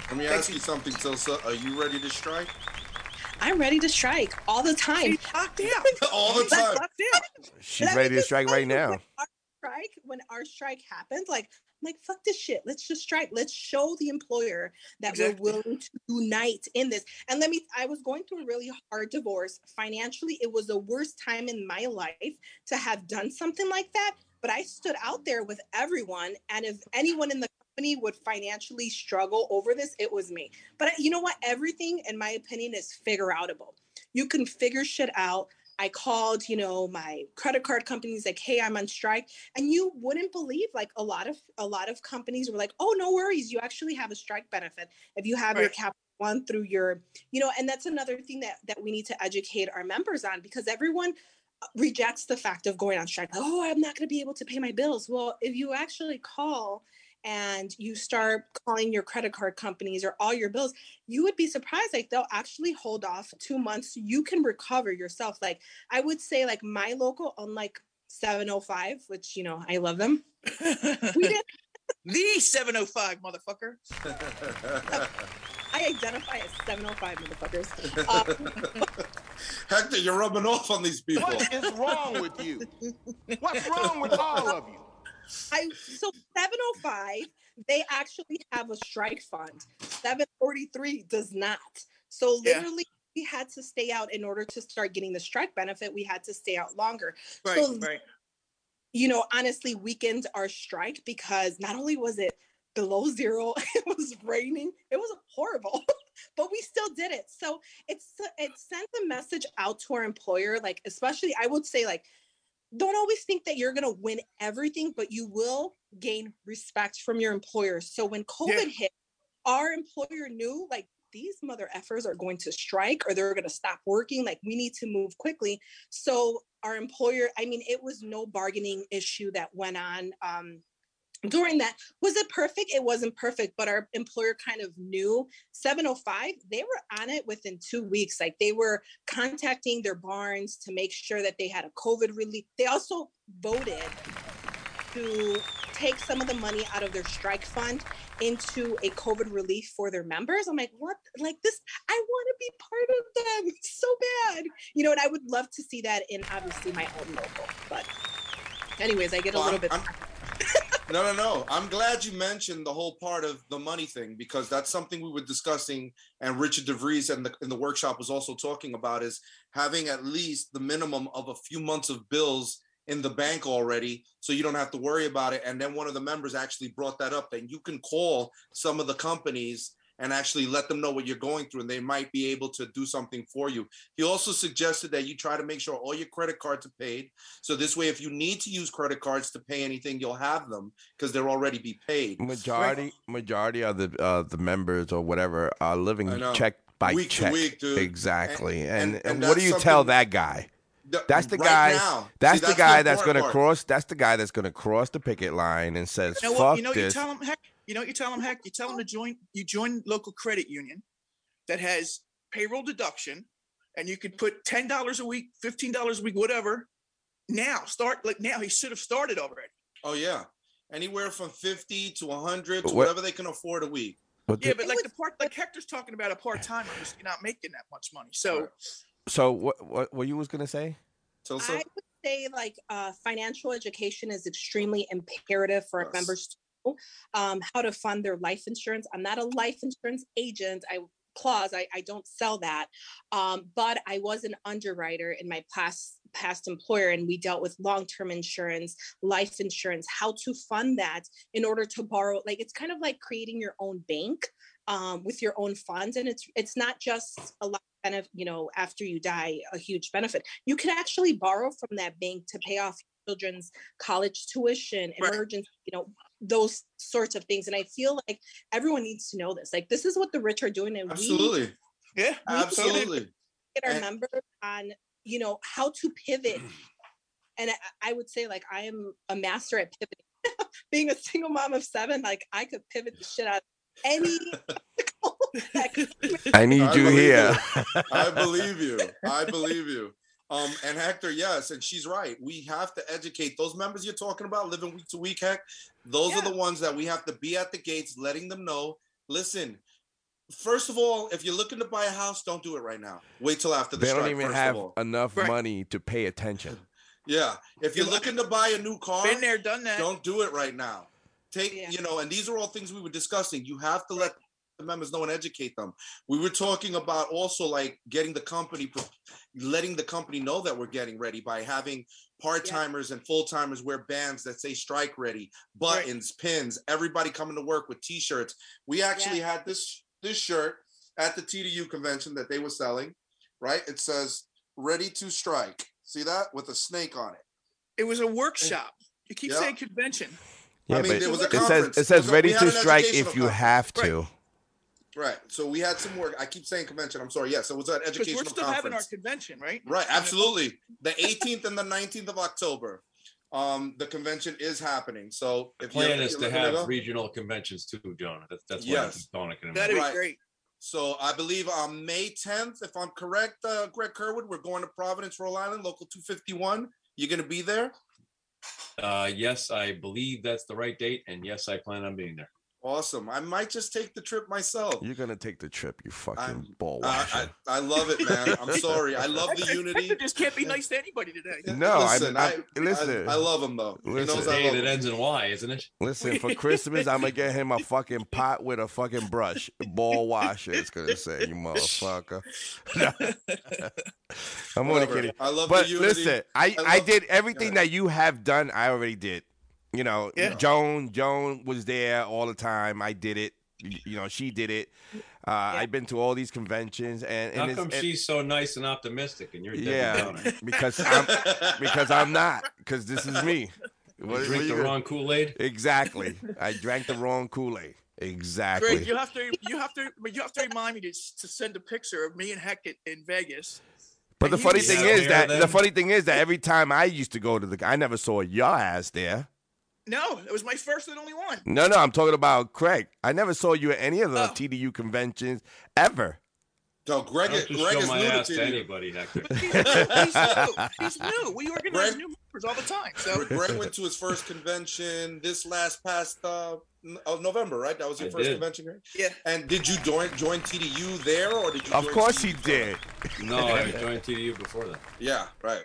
Let me ask you something, Sosa. Are you ready to strike? i'm ready to strike all the time All the time. She's Let ready to strike right now. when our strike when our strike happened like I'm like fuck this shit let's just strike let's show the employer that Exactly. we're willing to unite in this and let me i was going through a really hard divorce financially it was the worst time in my life to have done something like that but i stood out there with everyone and if anyone in the company would financially struggle over this it was me but you know what everything in my opinion is figure outable you can figure shit out I called, you know, my credit card companies like, "Hey, I'm on strike." And you wouldn't believe like a lot of a lot of companies were like, "Oh, no worries. You actually have a strike benefit if you have your cap one through your, you know, and that's another thing that that we need to educate our members on because everyone uh, rejects the fact of going on strike. Like, oh, I'm not going to be able to pay my bills. Well, if you actually call and you start calling your credit card companies or all your bills, you would be surprised. Like they'll actually hold off two months. You can recover yourself. Like I would say, like my local, unlike 705, which you know I love them. we did. The 705 motherfucker. I identify as 705 motherfuckers. Um, Hector, you're rubbing off on these people. What is wrong with you? What's wrong with all of you? I so 705, they actually have a strike fund. 743 does not. So Yeah. literally, we had to stay out in order to start getting the strike benefit. We had to stay out longer. Right, so, right. you know, honestly, weekends are strike because not only was it below zero, it was raining, it was horrible, but we still did it. So it's it sent a message out to our employer, like especially I would say like don't always think that you're gonna win everything, but you will gain respect from your employer. So when COVID hit, our employer knew like these mother effers are going to strike or they're going to stop working. Like we need to move quickly. So our employer, I mean, it was no bargaining issue that went on. Um, during that was it perfect it wasn't perfect but our employer kind of knew 705 they were on it within two weeks like they were contacting their barns to make sure that they had a covid relief they also voted to take some of the money out of their strike fund into a COVID relief for their members. I'm like, what? Like this, I want to be part of them so bad. You know, and I would love to see that in obviously my own local. But anyways, I get a Well, little bit I'm- No, no, no. I'm glad you mentioned the whole part of the money thing because that's something we were discussing, and Richard DeVries and the in the workshop was also talking about is having at least the minimum of a few months of bills in the bank already, so you don't have to worry about it. And then one of the members actually brought that up that you can call some of the companies and actually let them know what you're going through, and they might be able to do something for you. He also suggested that you try to make sure all your credit cards are paid. So this way, if you need to use credit cards to pay anything, you'll have them because they'll already be paid. Majority majority of the uh, the members or whatever are living check by Week to check. week, dude. Exactly. And- And and- and, and what do you tell that guy? Th- That's the right guy. now. That's See, the that's the guy that's going to cross. That's the guy that's going to cross the picket line and says, You know "Fuck? You know what you this." tell them heck. You know what you tell them heck. You tell them to join. You join local credit union that has payroll deduction, and you could put ten dollars a week, fifteen dollars a week, whatever. Now start like now. He should have started already. Oh yeah, anywhere from fifty to hundred to What- whatever they can afford a week. But Yeah, the- but like the part like Hector's talking about a part timer who's not making that much money. So so what what what you was going to say? I would say like uh, financial education is extremely imperative for our members to know um, how to fund their life insurance. I'm not a life insurance agent. I clause I, I don't sell that um, but i was an underwriter in my past past employer and we dealt with long-term insurance life insurance how to fund that in order to borrow like it's kind of like creating your own bank um, with your own funds and it's it's not just a lot benefit you know after you die a huge benefit you can actually borrow from that bank to pay off children's college tuition emergency you know those sorts of things and i feel like everyone needs to know this like this is what the rich are doing and Absolutely. yeah we Absolutely. get our And- members on you know how to pivot and I, I would say like i am a master at pivoting being a single mom of seven like i could pivot the shit out of any I need you believe here. I believe you. I believe you. Um, and Hector, yes, and she's right. We have to educate those members you're talking about, living week to week. Heck, those are the ones that we have to be at the gates, letting them know. Listen, first of all, if you're looking to buy a house, don't do it right now. Wait till after the They strike. don't even have of all. enough money to pay attention. Yeah, if you're looking to buy a new car, Been there, done that. Don't do it right now. Take you know, and these are all things we were discussing. You have to let the members know and educate them. We were talking about also like getting the company, pre- letting the company know that we're getting ready by having part timers and full timers wear bands that say strike ready, buttons, pins, everybody coming to work with t-shirts. We actually had this this shirt at the TDU convention that they were selling, right? It says ready to strike. See that with a snake on it. it was a workshop. You keep Yeah. saying convention. Yeah, I mean, but there was a it says conference. it says ready to strike if you conference. have to. Right. So we had some work. I keep saying convention. I'm sorry. Yes, So it was an Because educational we're still having our convention, right? Right. Absolutely. The 18th and the 19th of October. Um, the convention is happening. So The if you're- plan if is you're to looking have go- regional conventions too, Jonah. That's that's what Yes. Donna can That'd imagine. be great. So I believe on May 10th, if I'm correct, uh, Greg Kerwood, we're going to Providence, Rhode Island, local 251. You're going to be there? Uh, yes, I believe that's the right date, and yes, I plan on being there. Awesome. I might just take the trip myself. You're gonna take the trip, you fucking I'm- ball washer. I, I love it, man. I'm sorry. I love the unity. Hector just can't be nice to anybody today. No, I'm- listen, I'm- I, listen. I, I love him though. He Listen. knows I love that him. ends in Y, isn't it? Listen, for Christmas, I'm gonna get him a fucking pot with a fucking brush, ball washer. It's gonna say, you motherfucker. I'm only kidding. I love but the unity. listen, I, I I, did everything Yeah. that you have done. I already did. You know, Yeah. Joan, Joan was there all the time. I did it. You you know, she did it. Uh, I've been to all these conventions, and, and How come and- she's so nice and optimistic and you're yeah, Downer? because I'm because I'm not because this is me. You What- drink what the gonna- wrong Kool-Aid? Exactly. I drank the wrong Kool Aid. Exactly. Greg, you have to you have to you have to remind me to, to send a picture of me and Heck in, in Vegas. But the funny thing is that then- the funny thing is that every time I used to go to the, I never saw your ass there. No, it was my first and only one. No, no, I'm talking about Craig. I never saw you at any of the Oh. TDU conventions ever. So Greg, I don't Greg show is my new ass to to anybody, Hector. He's, he's new. He's new. We organize Greg- new members all the time. So Greg went to his first convention this last past uh, oh, November, right? That was your I first did. convention, Greg? yeah. And did you join join TDU there, or did you? Of join course TDU he before did. that? No, I joined TDU before that. Yeah, right.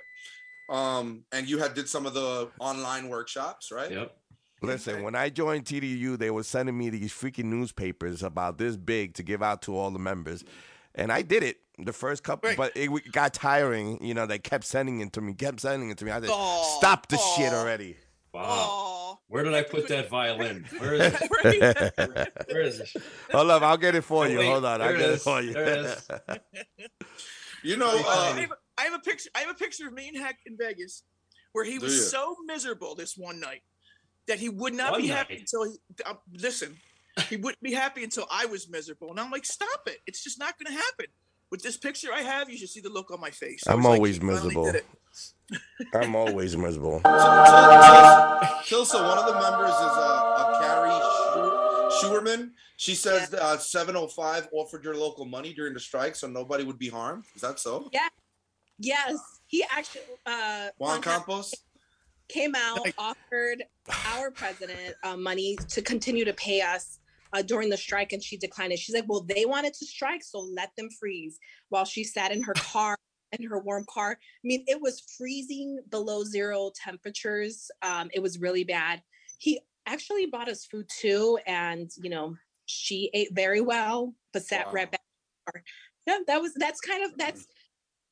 Um, and you had did some of the online workshops, right? Yep. Listen, when I joined TDU, they were sending me these freaking newspapers about this big to give out to all the members, and I did it the first couple, Right. but it got tiring. You know, they kept sending it to me, kept sending it to me. I said, Aw, "Stop the shit already." Wow. Aw. Where did I put that violin? Where is it? Where is it? Hold up, I'll get it for Oh, you. wait, Hold on, I'll there it get for you. There it is. You know, uh, have, I have a picture. I have a picture of me and Heck in Vegas, where he Do was you? so miserable this one night that he would not One be happy until he. Uh, listen, he wouldn't be happy until I was miserable, and I'm like, stop it! It's just not going to happen. With this picture I have, you should see the look on my face. I I'm was like, always he finally miserable. I'm always miserable. Kilsa, one of the members is uh, a Carrie Schu- Schuerman. She says uh, 705 offered your local money during the strike, so nobody would be harmed. Is that so? Yeah. Yes, he actually uh, Juan Juan Campos. came out, offered our president uh, money to continue to pay us uh, during the strike, and she declined it. She's like, "Well, they wanted to strike, so let them freeze." While she sat in her car, in her warm car. I mean, it was freezing below zero temperatures. Um, it was really bad. He actually bought us food too, and you know, she ate very well, but sat right back. in her car. Yeah, that was that's kind of that's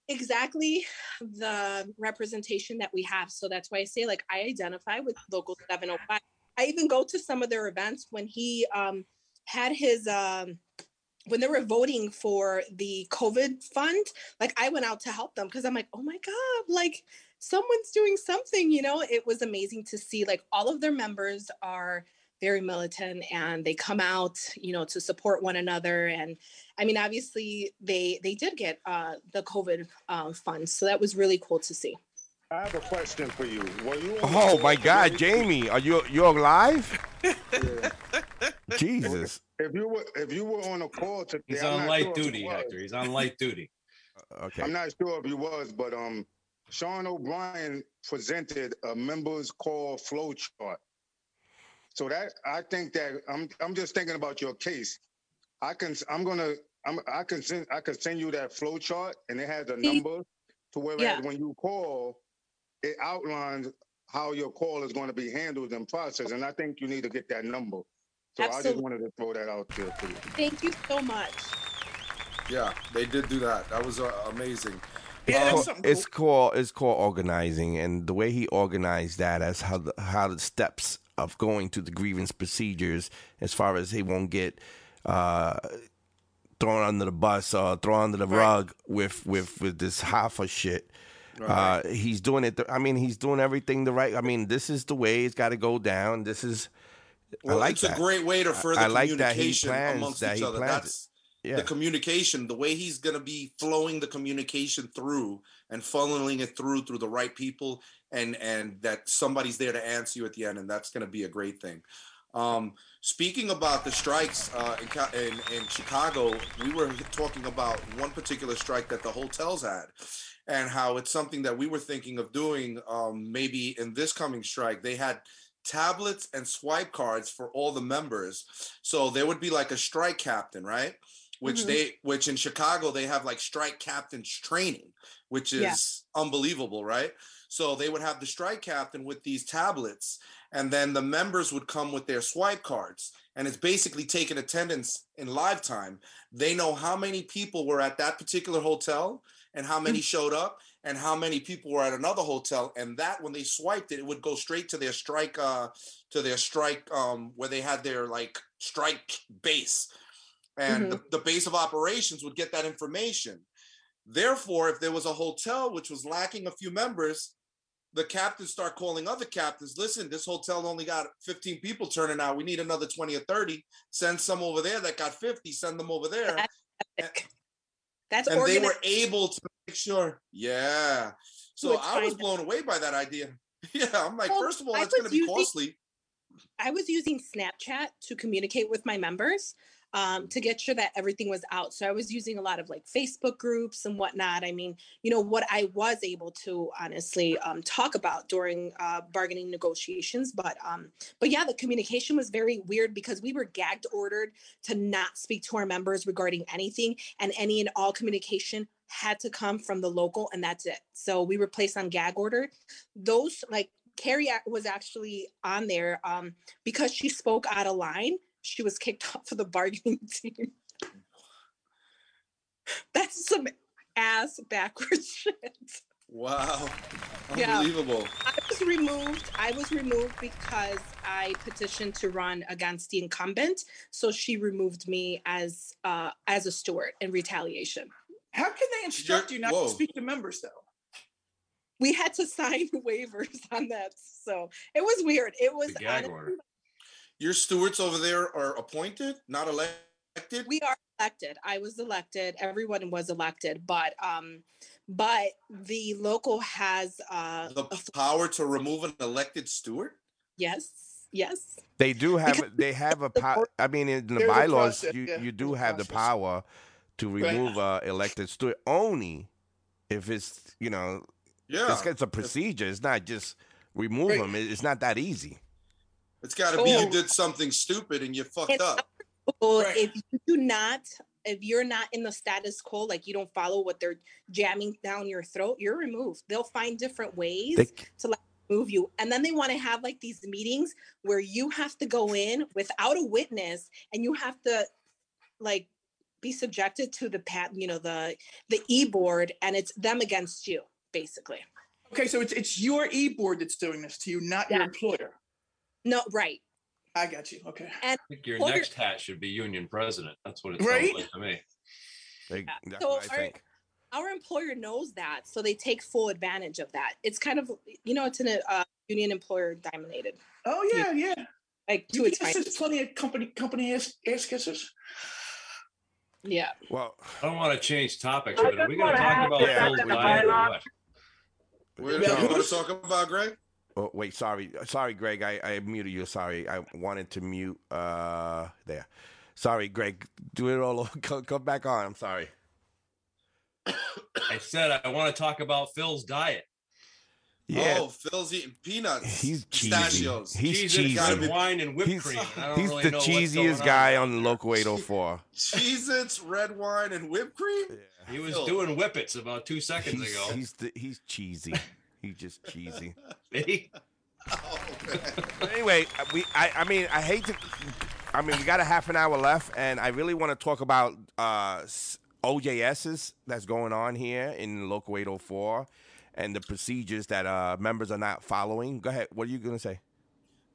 exactly the representation that we have. So that's why I say, like, I identify with Local 705. I even go to some of their events when he um, had his, um, when they were voting for the COVID fund. Like, I went out to help them because I'm like, oh my God, like, someone's doing something, you know? It was amazing to see, like, all of their members are very militant and they come out you know to support one another and i mean obviously they they did get uh the covid um, funds so that was really cool to see I have a question for you. Were you? on Oh my God, today? Jamie, are you you're live? Jesus. If you were if you were on a call today, He's I'm on light sure duty. Hector. He's on light duty. Okay. I'm not sure if you was, but um, Sean O'Brien presented a members call flow chart. So that I think that I'm I'm just thinking about your case. I can I'm gonna I'm I can send I can send you that flow chart and it has a number to where Yeah. when you call, it outlines how your call is going to be handled and processed. And I think you need to get that number. So I just wanted to throw that out there for you. thank you so much Yeah, they did do that. That was uh, amazing. Yeah, that's It's cool. called it's called organizing, and the way he organized that as how the how the steps of going to the grievance procedures, as far as he won't get uh, thrown under the bus or thrown under the Right. rug with with with this half of shit. Uh, he's doing it. The, I mean, he's doing everything the right. I mean, this is the way it's got to go down. This is. Well, I like it's that. a great way to further I like that he communication plans amongst that each he other. That's Yeah. the communication, the way he's going to be flowing the communication through and funneling it through through the right people, and and that somebody's there to answer you at the end, and that's going to be a great thing. Um, speaking about the strikes uh, in, in in Chicago, we were talking about one particular strike that the hotels had, and how it's something that we were thinking of doing. Um, maybe in this coming strike, they had tablets and swipe cards for all the members. So there would be like a strike captain, right? Which Mhm. they which in Chicago they have like strike captains training, which is Yeah. unbelievable, right? So they would have the strike captain with these tablets, and then the members would come with their swipe cards. And it's basically taking attendance in live time. They know how many people were at that particular hotel and how many showed up and how many people were at another hotel. And that when they swiped it, it would go straight to their strike, uh, to their strike, um, where they had their like strike base. And the, the base of operations would get that information. Therefore, if there was a hotel which was lacking a few members, the captains start calling other captains. Listen, this hotel only got 15 people turning out. We need another 20 or 30. Send some over there that got 50. Send them over there. That's and they were able to make sure. Yeah. So I was blown away by that idea. Yeah, I'm like, Well, first of all, I that's going to be using- costly. I was using Snapchat to communicate with my members um, to get sure that everything was out. So I was using a lot of like Facebook groups and whatnot. I mean, you know, what I was able to honestly um, talk about during uh, bargaining negotiations. But um, but yeah, the communication was very weird because we were gagged ordered to not speak to our members regarding anything, and any and all communication had to come from the local, and that's it. So we were placed on gag order. Those like Carrie was actually on there um, because she spoke out of line. She was kicked off of the bargaining team. That's some ass backwards shit. Wow. Yeah. Unbelievable. I was removed. I was removed because I petitioned to run against the incumbent. So she removed me as uh, as a steward in retaliation. How can they instruct you not whoa. to speak to members though? We had to sign waivers on that. So it was weird. It was gag honestly- order. Your stewards over there are appointed, not elected? We are elected. I was elected. Everyone was elected, but um, but the local has uh, The power to remove an elected steward? yes, yes. They do have they have a power. I mean, in the There's bylaws, process, you, yeah, you do there's have the power to Right. remove a elected steward only if it's you know Yeah. it's, it's a procedure. It's not just remove Right. them. It's not that easy. It's got to be you did something stupid and you fucked It's up. Well, if you do not, if you're not in the status quo, like you don't follow what they're jamming down your throat, you're removed. They'll find different ways They- to like move you. And then they want to have like these meetings where you have to go in without a witness and you have to like be subjected to the pat, you know, the the e board and it's them against you, basically. Okay, so it's it's your e board that's doing this to you, not your employer. No, right. I got you. Okay. And I think your employer- next hat should be union president. That's what it Right? sounds like to me. that's so what I our, think. our employer knows that, so they take full advantage of that. It's kind of, you know, it's an uh, union employer dominated. Oh yeah, yeah. Like to You its finest. there's plenty of company company ass ass kissers. Yeah. Well, I don't want to change topics, I but are we going to talk about to Phil's that diet or what? What do you to talk about, Greg? Oh, wait, sorry, sorry, Greg. I, I muted you. Sorry, I wanted to mute. Uh, there. Sorry, Greg. Do it all over. Come, come back on. I'm sorry. I said I want to talk about Phil's diet. Yeah. Oh, Phil's eating peanuts. He's cheesy. pistachios. He's Cheese cheesy. and wine and whipped He's, cream. I don't he's really the know what's going cheesiest on. guy on Local 804. Cheez-Its, red wine, and whipped cream? He was Phil. doing whippets about two seconds He's, ago. he's, the, he's cheesy. He's just cheesy. See? But anyway, we I, I mean I hate to I mean we got a half an hour left and I really want to talk about uh OJSs that's going on here in local 804 and the procedures that uh members are not following. Go ahead. What are you going to say?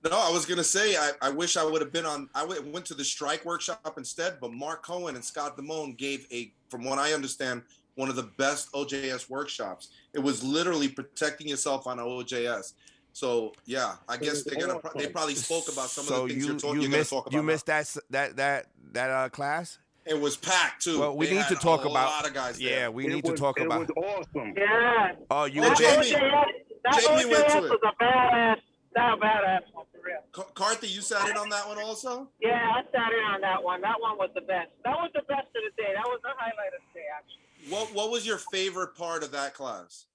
No, I was gonna say I, I wish I would have been on. I went went to the strike workshop instead, but Mark Cohen and Scott Damone gave a, from what I understand, one of the best OJS workshops. It was literally protecting yourself on OJS. So yeah, I guess they're gonna. pro- They probably spoke about some so of the things you you're, talk, you you're gonna missed talk about. you missed that that that that uh class? It was packed too. Well, we They need to had talk a about lot of guys. Yeah, there. we need to talk about awesome. Yeah. Oh, you were Jamie, OJS, that Jamie went OJS to it. was a badass, that a badass one for real. Car- Carthy, you sat in on that one also. Yeah, I sat in on that one. That one was the best. That was the best of the day. That was the highlight of the day, actually. What What was your favorite part of that class?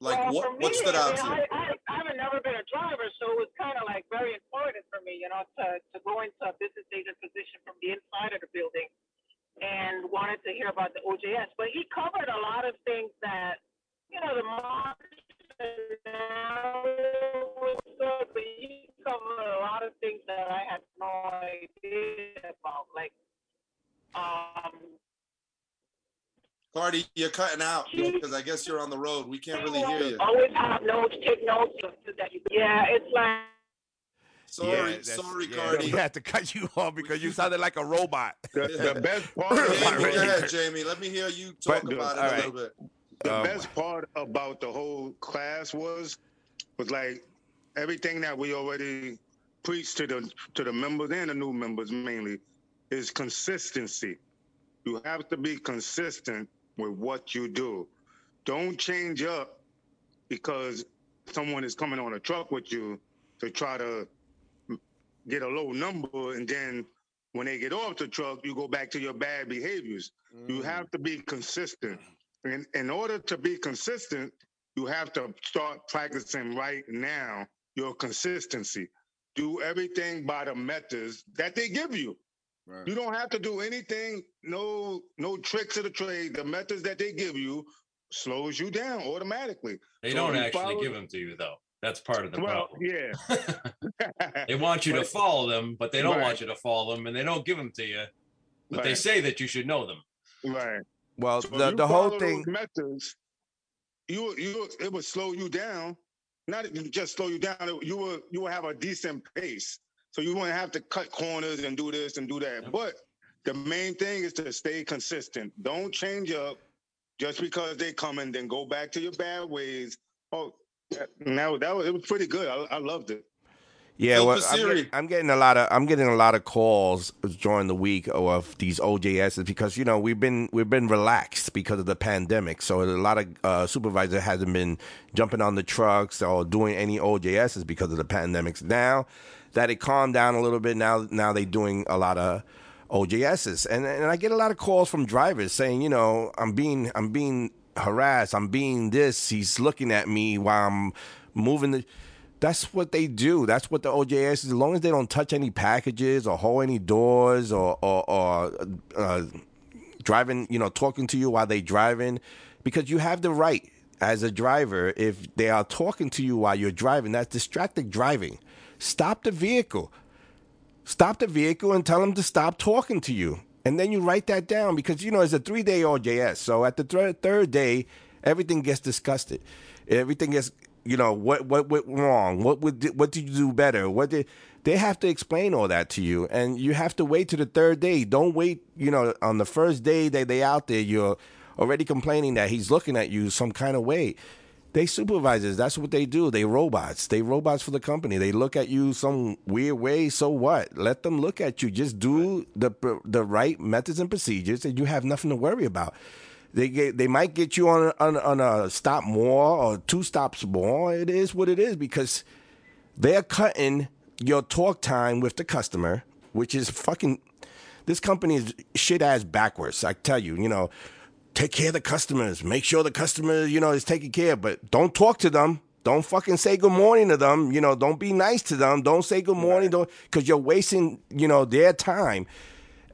Like Well, what for What stood I out to you? I, I, I haven't never been a driver, so it was kind of like very important for me, you know, to, to go into a business agent position from the inside of the building and wanted to hear about the OJS. But he covered a lot of things that, you know, the market was good, but he covered a lot of things that I had no idea about, like, um, Cardi, you're cutting out because I guess you're on the road. We can't really hear you. always have notes, take notes. That you, yeah, it's like. Sorry, Yeah, sorry, yeah, Cardi. We had to cut you off because you sounded like a robot. The, the best part, Jamie, go ahead, Jamie. Let me hear you talk But about it all a little bit. the Um, best part about the whole class was was like everything that we already preached to the to the members and the new members mainly is consistency. You have to be consistent with what you do. Don't change up because someone is coming on a truck with you to try to get a low number and then when they get off the truck you go back to your bad behaviors. You mm. have to be consistent. And in order to be consistent, you have to start practicing right now your consistency. Do everything by the methods that they give you. You don't have to do anything, no no tricks of the trade. The methods that they give you slows you down automatically. They So don't actually follow- give them to you though. That's part of the Well, problem. yeah. They want you to follow them, but they don't Right. want you to follow them, and they don't give them to you. But they say that you should know them. Right. Well, So the you the whole thing. methods, you you it would slow you down. Not just slow you down. You will you will have a decent pace. So you won't have to cut corners and do this and do that. But the main thing is to stay consistent. Don't change up just because they come and then go back to your bad ways. Oh, that- now that was it was pretty good. I, I loved it. Yeah, well, I'm, get- I'm getting a lot of I'm getting a lot of calls during the week of these OJSs because you know we've been we've been relaxed because of the pandemic, so a lot of uh, supervisors hasn't been jumping on the trucks or doing any OJSs because of the pandemics. Now that it calmed down a little bit, now now they're doing a lot of OJSs, and and I get a lot of calls from drivers saying, you know, I'm being I'm being harassed, I'm being this. He's looking at me while I'm moving the. That's what they do. That's what the OJS is. As long as they don't touch any packages or hold any doors or or, or uh, driving, you know, talking to you while they driving, because you have the right as a driver if they are talking to you while you're driving. That's distracted driving. Stop the vehicle. Stop the vehicle and tell them to stop talking to you. And then you write that down because, you know, it's a three day OJS. So at the thir- third day, everything gets discussed. Everything gets, you know, what, what went wrong? What would, what did you do better? What did, they have to explain all that to you. And you have to wait to the third day. Don't wait, you know, on the first day that they out there, you're already complaining that he's looking at you some kind of way. They supervisors. That's what they do. They robots. They robots for the company. They look at you some weird way. So what? Let them look at you. Just do the the right methods and procedures, and you have nothing to worry about. They get, they might get you on on, on a stop more or two stops more. It is what it is because they're cutting your talk time with the customer, which is fucking. This company is shit ass backwards. I tell you, you know, take care of the customers. Make sure the customer, you know, is taken care of, but don't talk to them. Don't fucking say good morning to them. You know, don't be nice to them. Don't say good morning, don't because you're wasting, you know, their time.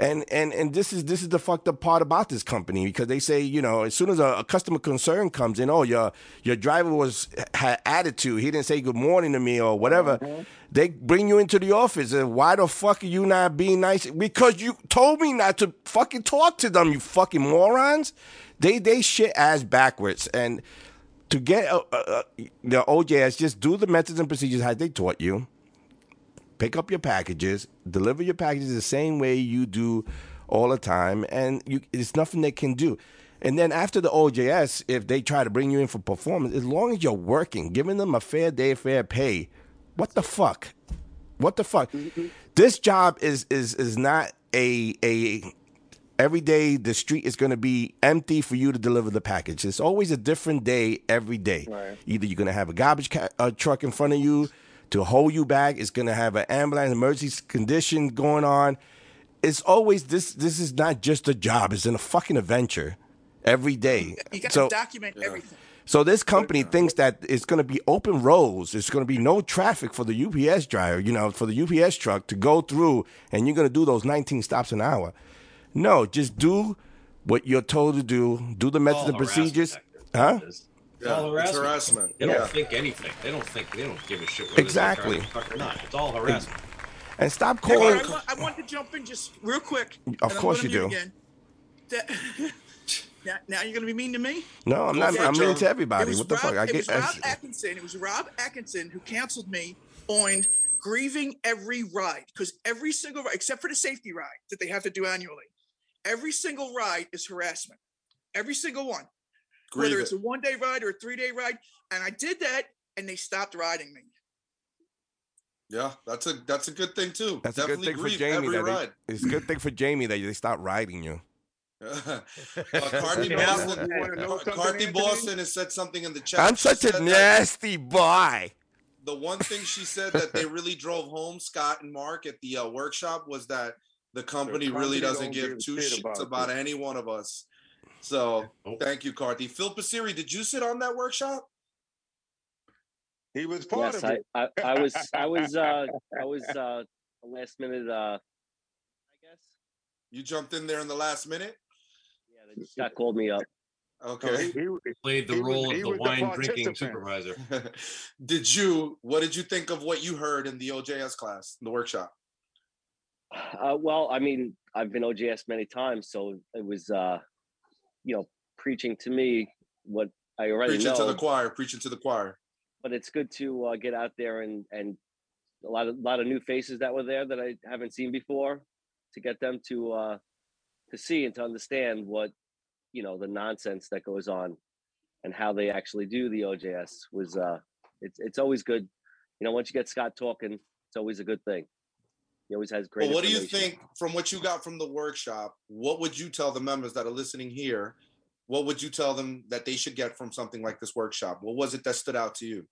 And and and this is this is the fucked up part about this company because they say you know as soon as a, a customer concern comes in, oh your your driver was had attitude, he didn't say good morning to me or whatever. They bring you into the office and why the fuck are you not being nice? Because you told me not to fucking talk to them, you fucking morons. They they shit ass backwards and to get uh, uh, uh, the OJS, just do the methods and procedures as they taught you pick up your packages, deliver your packages the same way you do all the time, and you it's nothing they can do. And then after the OJS, if they try to bring you in for performance, as long as you're working, giving them a fair day, fair pay, what the fuck? What the fuck? This job is is is not a a every day the street is going to be empty for you to deliver the package. It's always a different day every day. Either you're going to have a garbage ca- uh, truck in front of you to hold you back. It's going to have an ambulance emergency condition going on. It's always this. This is not just a job. It's in a fucking adventure every day. You got So- to document everything. So this company thinks that it's going to be open roads. It's going to be no traffic for the UPS driver, you know, for the UPS truck to go through, and you're going to do those 19 stops an hour. No, just do what you're told to do. Do the methods and procedures, harassment, huh? It's all Yeah, it's harassment. harassment. They don't Yeah. think anything. They don't think. They don't give a shit. whether Exactly. they're driving a truck or not. It's all harassment. And stop Hey, calling. I, want, I want to jump in just real quick. Of course you do. Again. That, now, now you're going to be mean to me? No, I'm not. Okay, I'm mean to everybody. What the Rob, fuck? I it get. was Rob I- Atkinson. It was Rob Atkinson who canceled me on grieving every ride because every single ride, except for the safety ride that they have to do annually, every single ride is harassment. Every single one, Grieve whether it. it's a one day ride or a three day ride. And I did that, and they stopped riding me. Yeah, that's a that's a good thing too. That's a good thing for Jamie. That ride. they, it's a good thing for Jamie that they stopped riding you. uh, Cardi Boston, You wanna know Car- something, Cardi Boston has said something in the chat. I'm such a nasty boy. The one thing she said that they really drove home, Scott and Mark, at the uh, workshop was that the company, company really doesn't give give two shits about about any one of us. So Oh. thank you, Cardi. Phil Pasiri, did you sit on that workshop? He was part Yes, of I, it. I, I was, I was, uh, I was, uh, last minute, uh, I guess. You jumped in there in the last minute. Yeah, they just got called me up. Okay. He- he- Played the He role he of the was the wine drinking supervisor. did you? What did you think of what you heard in the OJS class, the workshop? Uh, well, I mean, I've been OJS many times, so it was, uh, you know, preaching to me what I already Preaching know. to the choir, preaching to the choir. but it's good to uh, get out there and and a lot of lot of new faces that were there that I haven't seen before to get them to uh, to see and to understand what you know the nonsense that goes on and how they actually do the OJS was uh, it's it's always good. You know, once you get Scott talking, it's always a good thing. He always has great. Well, what do you think from what you got from the workshop? What would you tell the members that are listening here? What would you tell them that they should get from something like this workshop? What was it that stood out to you?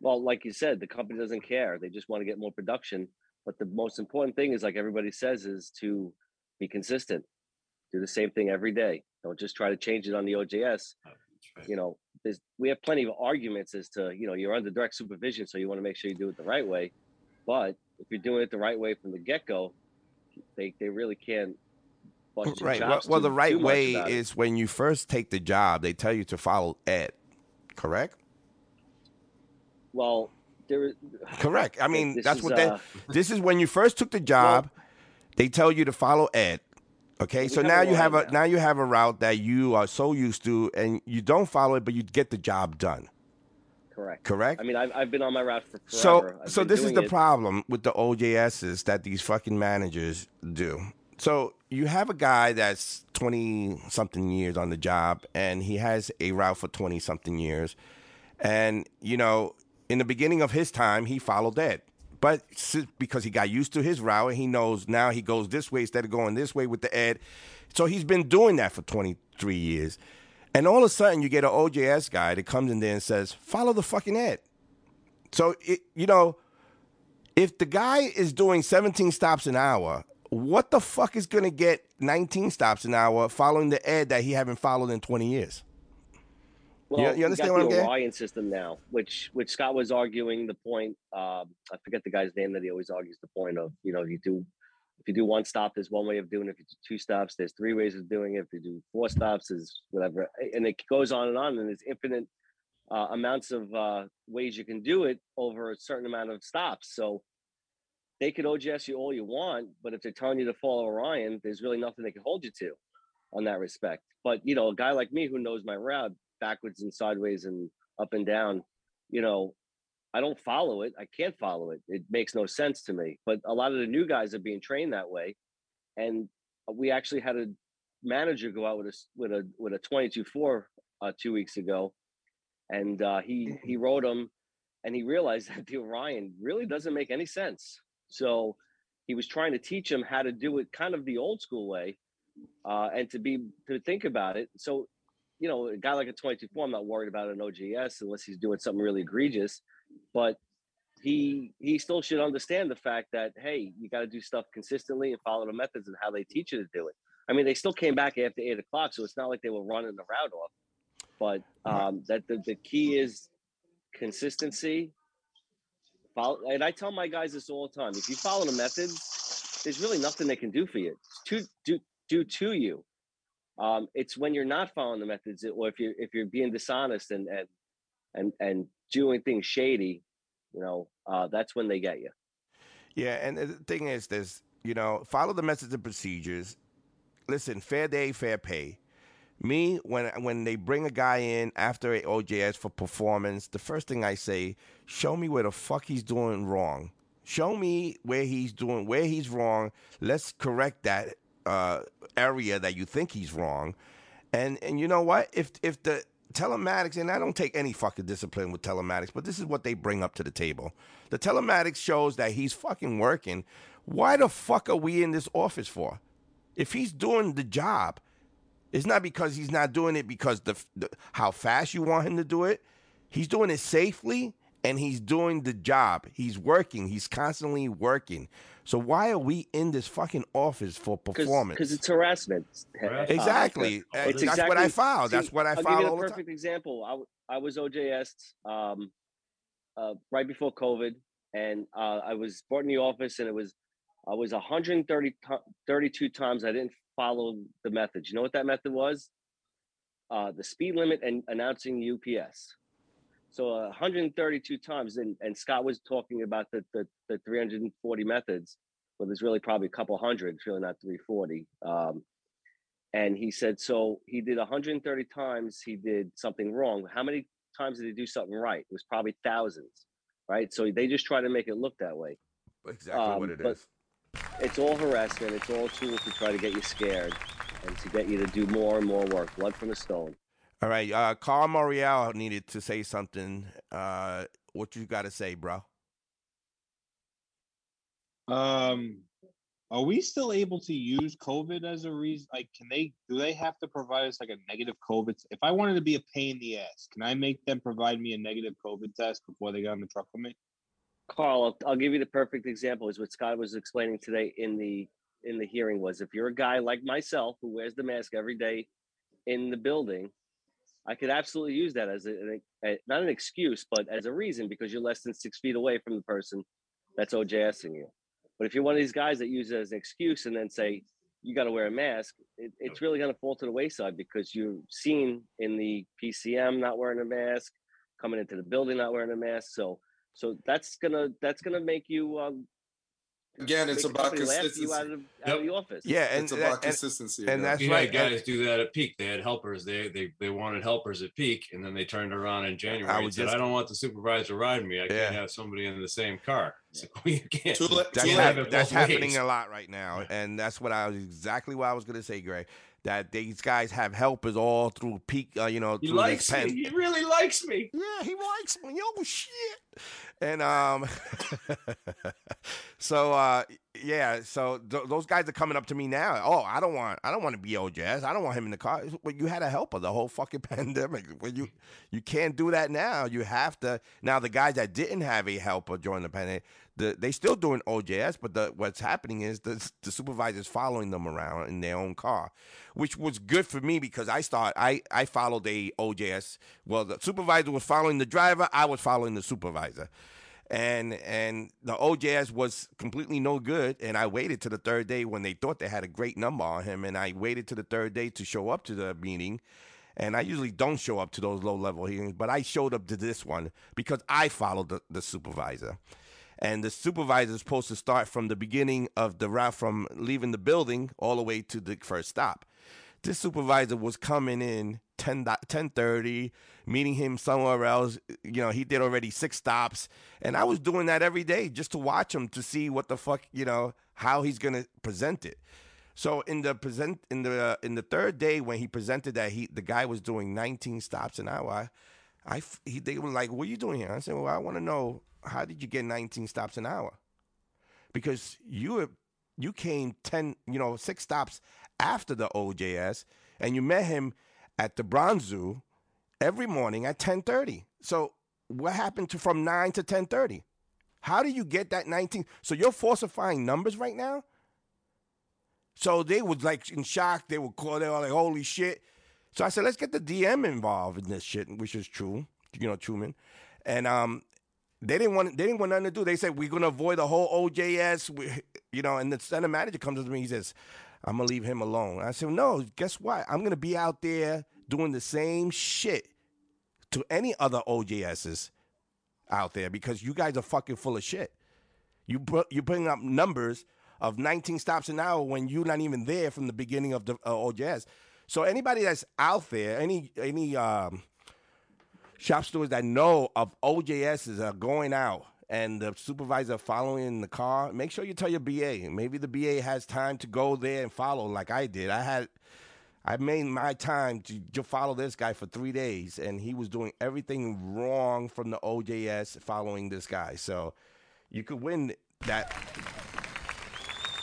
Well, like you said, the company doesn't care. They just want to get more production. But the most important thing is, like everybody says, is to be consistent. Do the same thing every day. Don't just try to change it on the OJS. Oh, you know, there's we have plenty of arguments as to you know you're under direct supervision, so you want to make sure you do it the right way. But if you're doing it the right way from the get go, they they really can't. Right. Well, well the right way is it. when you first take the job, they tell you to follow Ed. Correct? well, there is Correct. I mean, that's is, what they. uh, This is when you first took the job. they tell you to follow Ed. Okay, so now you have a now. you have a route that you are so used to, and you don't follow it, but you get the job done. Correct. Correct. I mean, I've, I've been on my route for forever. So, I've so this is the it. problem with the OJSs that these fucking managers do. So you have a guy that's twenty something years on the job, and he has a route for twenty something years, and you know, in the beginning of his time, he followed that. But because he got used to his route, he knows now he goes this way instead of going this way with the ed. So he's been doing that for 23 years. And all of a sudden, you get an OJS guy that comes in there and says, follow the fucking ed. So, it, you know, if the guy is doing 17 stops an hour, what the fuck is going to get 19 stops an hour following the ed that he haven't followed in 20 years? Well, you, you understand what got I'm the getting? Orion system now, which which Scott was arguing the point. Um, I forget the guy's name that he always argues the point of. You know, you do if you do one stop, there's one way of doing it. If you do two stops, there's three ways of doing it. If you do four stops, is whatever, and it goes on and on. And there's infinite uh, amounts of uh, ways you can do it over a certain amount of stops. So they could OJS you all you want, but if they're telling you to follow Orion, there's really nothing they can hold you to on that respect. But you know, a guy like me who knows my route backwards and sideways and up and down, you know, I don't follow it. I can't follow it. It makes no sense to me. But a lot of the new guys are being trained that way, and we actually had a manager go out with a with a with a twenty two four uh, two weeks ago, and uh, he he wrote him, and he realized that the Orion really doesn't make any sense. So he was trying to teach him how to do it kind of the old school way, uh, and to be to think about it. So, you know, a guy like a 22-4, I'm not worried about an OJS unless he's doing something really egregious. But he he still should understand the fact that hey, you got to do stuff consistently and follow the methods and how they teach you to do it. I mean, they still came back after eight o'clock, so it's not like they were running the route off. but um, that the, the key is consistency. Follow, and I tell my guys this all the time: if you follow the methods, there's really nothing they can do for you. To do do to you. Um, it's when you're not following the methods, or if you're if you're being dishonest and and and and doing things shady, you know, uh, that's when they get you. Yeah, and the thing is, there's you know, follow the methods and procedures. Listen, fair day, fair pay. Me, when when they bring a guy in after a OJS for performance, the first thing I say, show me where the fuck he's doing wrong. Show me where he's doing where he's wrong. Let's correct that uh, area that you think he's wrong. And and you know what? If if the telematics and I don't take any fucking discipline with telematics, but this is what they bring up to the table. The telematics shows that he's fucking working. Why the fuck are we in this office for? If he's doing the job, it's not because he's not doing it because the, the how fast you want him to do it. He's doing it safely and he's doing the job. He's working. He's constantly working. So why are we in this fucking office for performance? because it's harassment. Uh, Exactly. Uh, it's that's what I exactly- found. That's what I filed. I'll give you all a the perfect example. I, w- I was OJS um, uh, right before COVID, and uh, I was brought in the office, and it was I was 130 to- 32 times I didn't follow the method. You know what that method was? Uh, the speed limit and announcing UPS. So uh, 132 times, and, and Scott was talking about the, the the 340 methods. Well, there's really probably a couple hundred. It's really not 340. Um, and he said so he did 130 times he did something wrong how many times did he do something right it was probably thousands right so they just try to make it look that way Exactly what it but is. it's all harassment it's all tools to try to get you scared and to get you to do more and more work blood from a stone All right, uh, Carl Morial needed to say something. Uh, what you got to say, bro? Um, are we still able to use COVID as a reason? Like, can they? Do they have to provide us like a negative COVID? If I wanted to be a pain in the ass, can I make them provide me a negative COVID test before they get on the truck with me? carl I'll, I'll give you the perfect example is what scott was explaining today in the in the hearing was if you're a guy like myself who wears the mask every day in the building I could absolutely use that as a, a- not an excuse, but as a reason because you're less than six feet away from the person that's OJSing you. But if you're one of these guys that use it as an excuse and then say you got to wear a mask, it, it's really going to fall to the wayside because you're seen in the PCM not wearing a mask, coming into the building not wearing a mask. So, so that's gonna that's gonna make you um, Again, it's about company laugh you out consistency. of, out of the office. Yeah, and It's about consistency. and yeah. that's we right. guys do that at peak. They had helpers. They they they wanted helpers at peak, and then they turned around in January and said, just- "I don't want the supervisor riding me. I Yeah. can't have somebody in the same car." It's like, you can't. Too That's, too have that's happening a lot right now, and that's what I was exactly what I was going to say, Greg. That these guys have helpers all through peak, uh, you know, He likes me. He really likes me. Yeah, he likes me. Oh shit. And um, so uh, yeah, so th- those guys are coming up to me now. Oh, I don't want, I don't want to be OJS. I don't want him in the car. Well, you had a helper the whole fucking pandemic. Well, you you can't do that now. You have to now. The guys that didn't have a helper during the pandemic, the, they still doing OJS, but the, what's happening is the the supervisor's following them around in their own car, which was good for me because I start I I followed a OJS. Well, the supervisor was following the driver. I was following the supervisor and and the OJS was completely no good. And I waited to the third day when they thought they had a great number on him, and I waited to the third day to show up to the meeting. And I usually don't show up to those low level hearings, but I showed up to this one because I followed the, the supervisor. And the supervisor is supposed to start from the beginning of the route from leaving the building all the way to the first stop. This supervisor was coming in 10, 10.30, meeting him somewhere else. You know, he did already six stops. And I was doing that every day just to watch him to see what the fuck, you know, how he's going to present it. So in the present in the uh, in the third day when he presented that he the guy was doing 19 stops an hour, I he, they were like, "What are you doing here?" I said, "Well, I want to know how did you get 19 stops an hour?" Because you you came 10, you know, six stops after the OJS, and you met him at the Bronx Zoo every morning at 10:30. So what happened to from 9 to 10:30? How do you get that 19? So you're falsifying numbers right now? So they was like in shock. They were call. They were like, "Holy shit!" So I said, let's get the DM involved in this shit, which is true, you know, Truman. And um, they didn't want they didn't want nothing to do. They said we're gonna avoid the whole OJS, we, you know. And the center manager comes to me, he says, "I'm gonna leave him alone." I said, "No, guess what? I'm gonna be out there doing the same shit to any other OJSs out there because you guys are fucking full of shit. You br- you bring up numbers of 19 stops an hour when you're not even there from the beginning of the uh, OJS. So anybody that's out there, any any um, shop stewards that know of OJSs are going out and the supervisor following in the car, make sure you tell your BA. Maybe the BA has time to go there and follow like I did. I had I made my time to, to follow this guy for three days, and he was doing everything wrong from the OJS following this guy. So you could win that.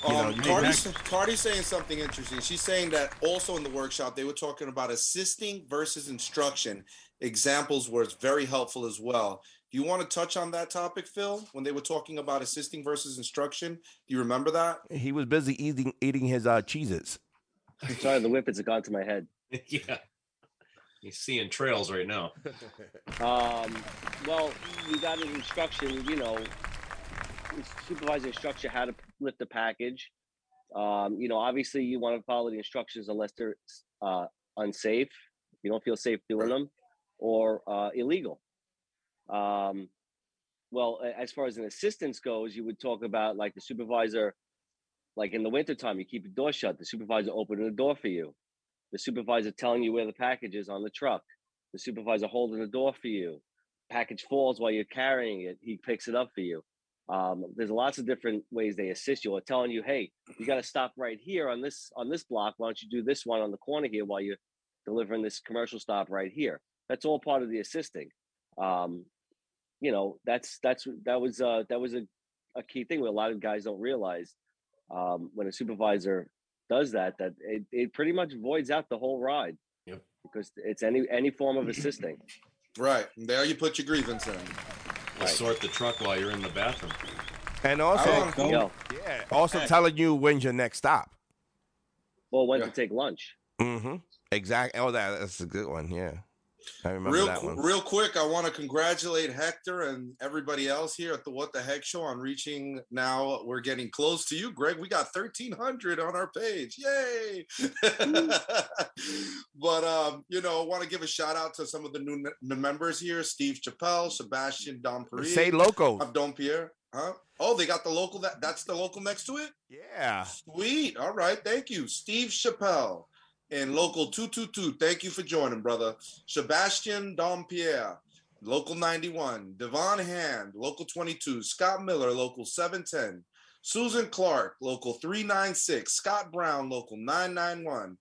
You know, Um, you Cardi's, Cardi's saying something interesting. She's saying that also in the workshop they were talking about assisting versus instruction. Examples were very helpful as well. Do you want to touch on that topic, Phil? When they were talking about assisting versus instruction, do you remember that? he was busy eating eating his uh, Cheez-Its. Sorry, the whippets have gone to my head. yeah. He's seeing trails right now. Um, well, you got an instruction, you know, supervisor instruction how to lift the package. Um, you know, obviously you want to follow the instructions unless they're uh, unsafe, you don't feel safe doing them, or uh, illegal. Um, well, as far as an assistance goes, you would talk about like the supervisor, like in the wintertime, you keep your door shut, the supervisor opening the door for you, the supervisor telling you where the package is on the truck, the supervisor holding the door for you, package falls while you're carrying it, he picks it up for you. Um, there's lots of different ways they assist you or telling you, hey, you got to stop right here on this on this block. Why don't you do this one on the corner here while you're delivering this commercial stop right here? That's all part of the assisting. Um, you know, that's that's that was uh, that was a, a key thing where a lot of guys don't realize um, when a supervisor does that that it, it pretty much voids out the whole ride. Yep. Because it's any any form of assisting. Right. There you put your grievance in. We'll sort the truck while you're in the bathroom. And also, I yeah, also telling you when's your next stop. Well, when to take lunch. Mm-hmm. Exactly. Oh, that, that's a good one. Yeah, I remember Real, that one. real quick, I want to congratulate Hector and everybody else here at the What the Heck Show on reaching. Now we're getting close to you, Greg. We got thirteen hundred on our page. Yay! but um, you know, I want to give a shout out to some of the new members here: Steve Chappelle, Sebastian Dompierre, Say local. Abdon Pierre. Huh? Oh, they got the local. That that's the local next to it. Yeah. Sweet. All right. Thank you. Steve Chappelle and local 222. Thank you for joining, brother. Sebastian Dompierre, local 91. Devon Hand, local 22. Scott Miller, local 710. Susan Clark, local 396. Scott Brown, local 991.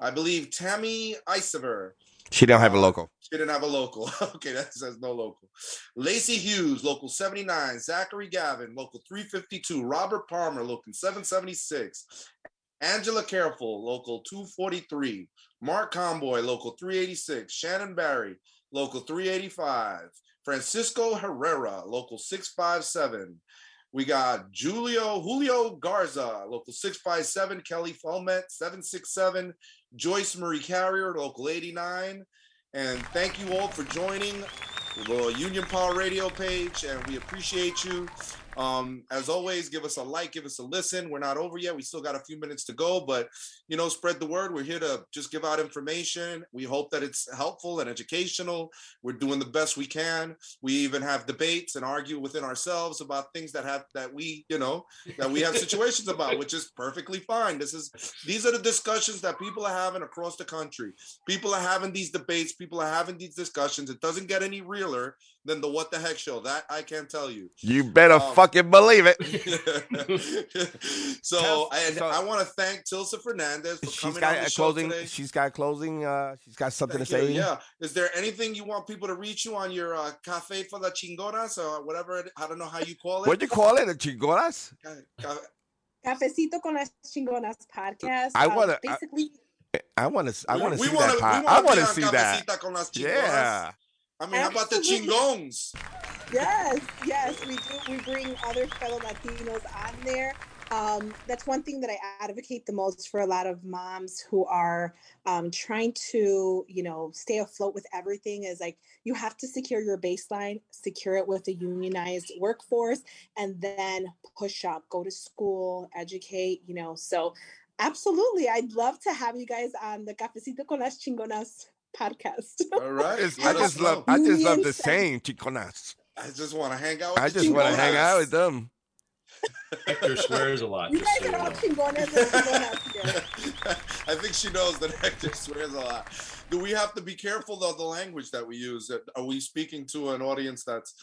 I believe Tammy Isever, She don't have a local. she didn't have a local. okay, that says no local. Lacey Hughes, local 79. Zachary Gavin, local 352. Robert Palmer, local 776. Angela Careful, local 243. Mark Comboy, local 386. Shannon Barry, local 385. Francisco Herrera, local 657. We got Julio Julio Garza, local 657. Kelly Fomet, 767. Joyce Marie Carrier, local 89. And thank you all for joining the Union Power Radio page, and we appreciate you. Um, as always, give us a like, give us a listen. We're not over yet. We still got a few minutes to go, but you know, spread the word. We're here to just give out information. We hope that it's helpful and educational. We're doing the best we can. We even have debates and argue within ourselves about things that have that we, you know, that we have situations about, which is perfectly fine. This is these are the discussions that people are having across the country. People are having these debates, people are having these discussions. It doesn't get any realer than the what the heck show. That I can't tell you. You better Um, fucking believe it. so and I want to thank Tilsa Fernandez for She's coming got on the a show closing. today. She's got closing. Uh, she's got something Thank to you. say. Yeah. Is there anything you want people to reach you on your uh, cafe for the chingonas or whatever? it- I don't know how you call it. What'd you call it? A chingonas? Cafecito con las chingonas podcast. I Um, wanna- I- basically. I want to. I want to see that. we I want to see that. Con las Yeah. I mean, how about the chingongs? Yes, yes, we do. We bring other fellow Latinos on there. um, that's one thing that I advocate the most for a lot of moms who are um, trying to, you know, stay afloat with everything is like you have to secure your baseline, secure it with a unionized workforce, and then push up, go to school, educate, you know. So, absolutely, I'd love to have you guys on the Cafecito con las Chingonas podcast. All right. It's- I just love. I just love the sex- saying chiconas. I just want to hang out. With I just want to hang out with them. Hector swears a lot. You guys so are all you chingonas and chingonas here. I think she knows that Hector swears a lot. Do we have to be careful though the language that we use? Are we speaking to an audience that's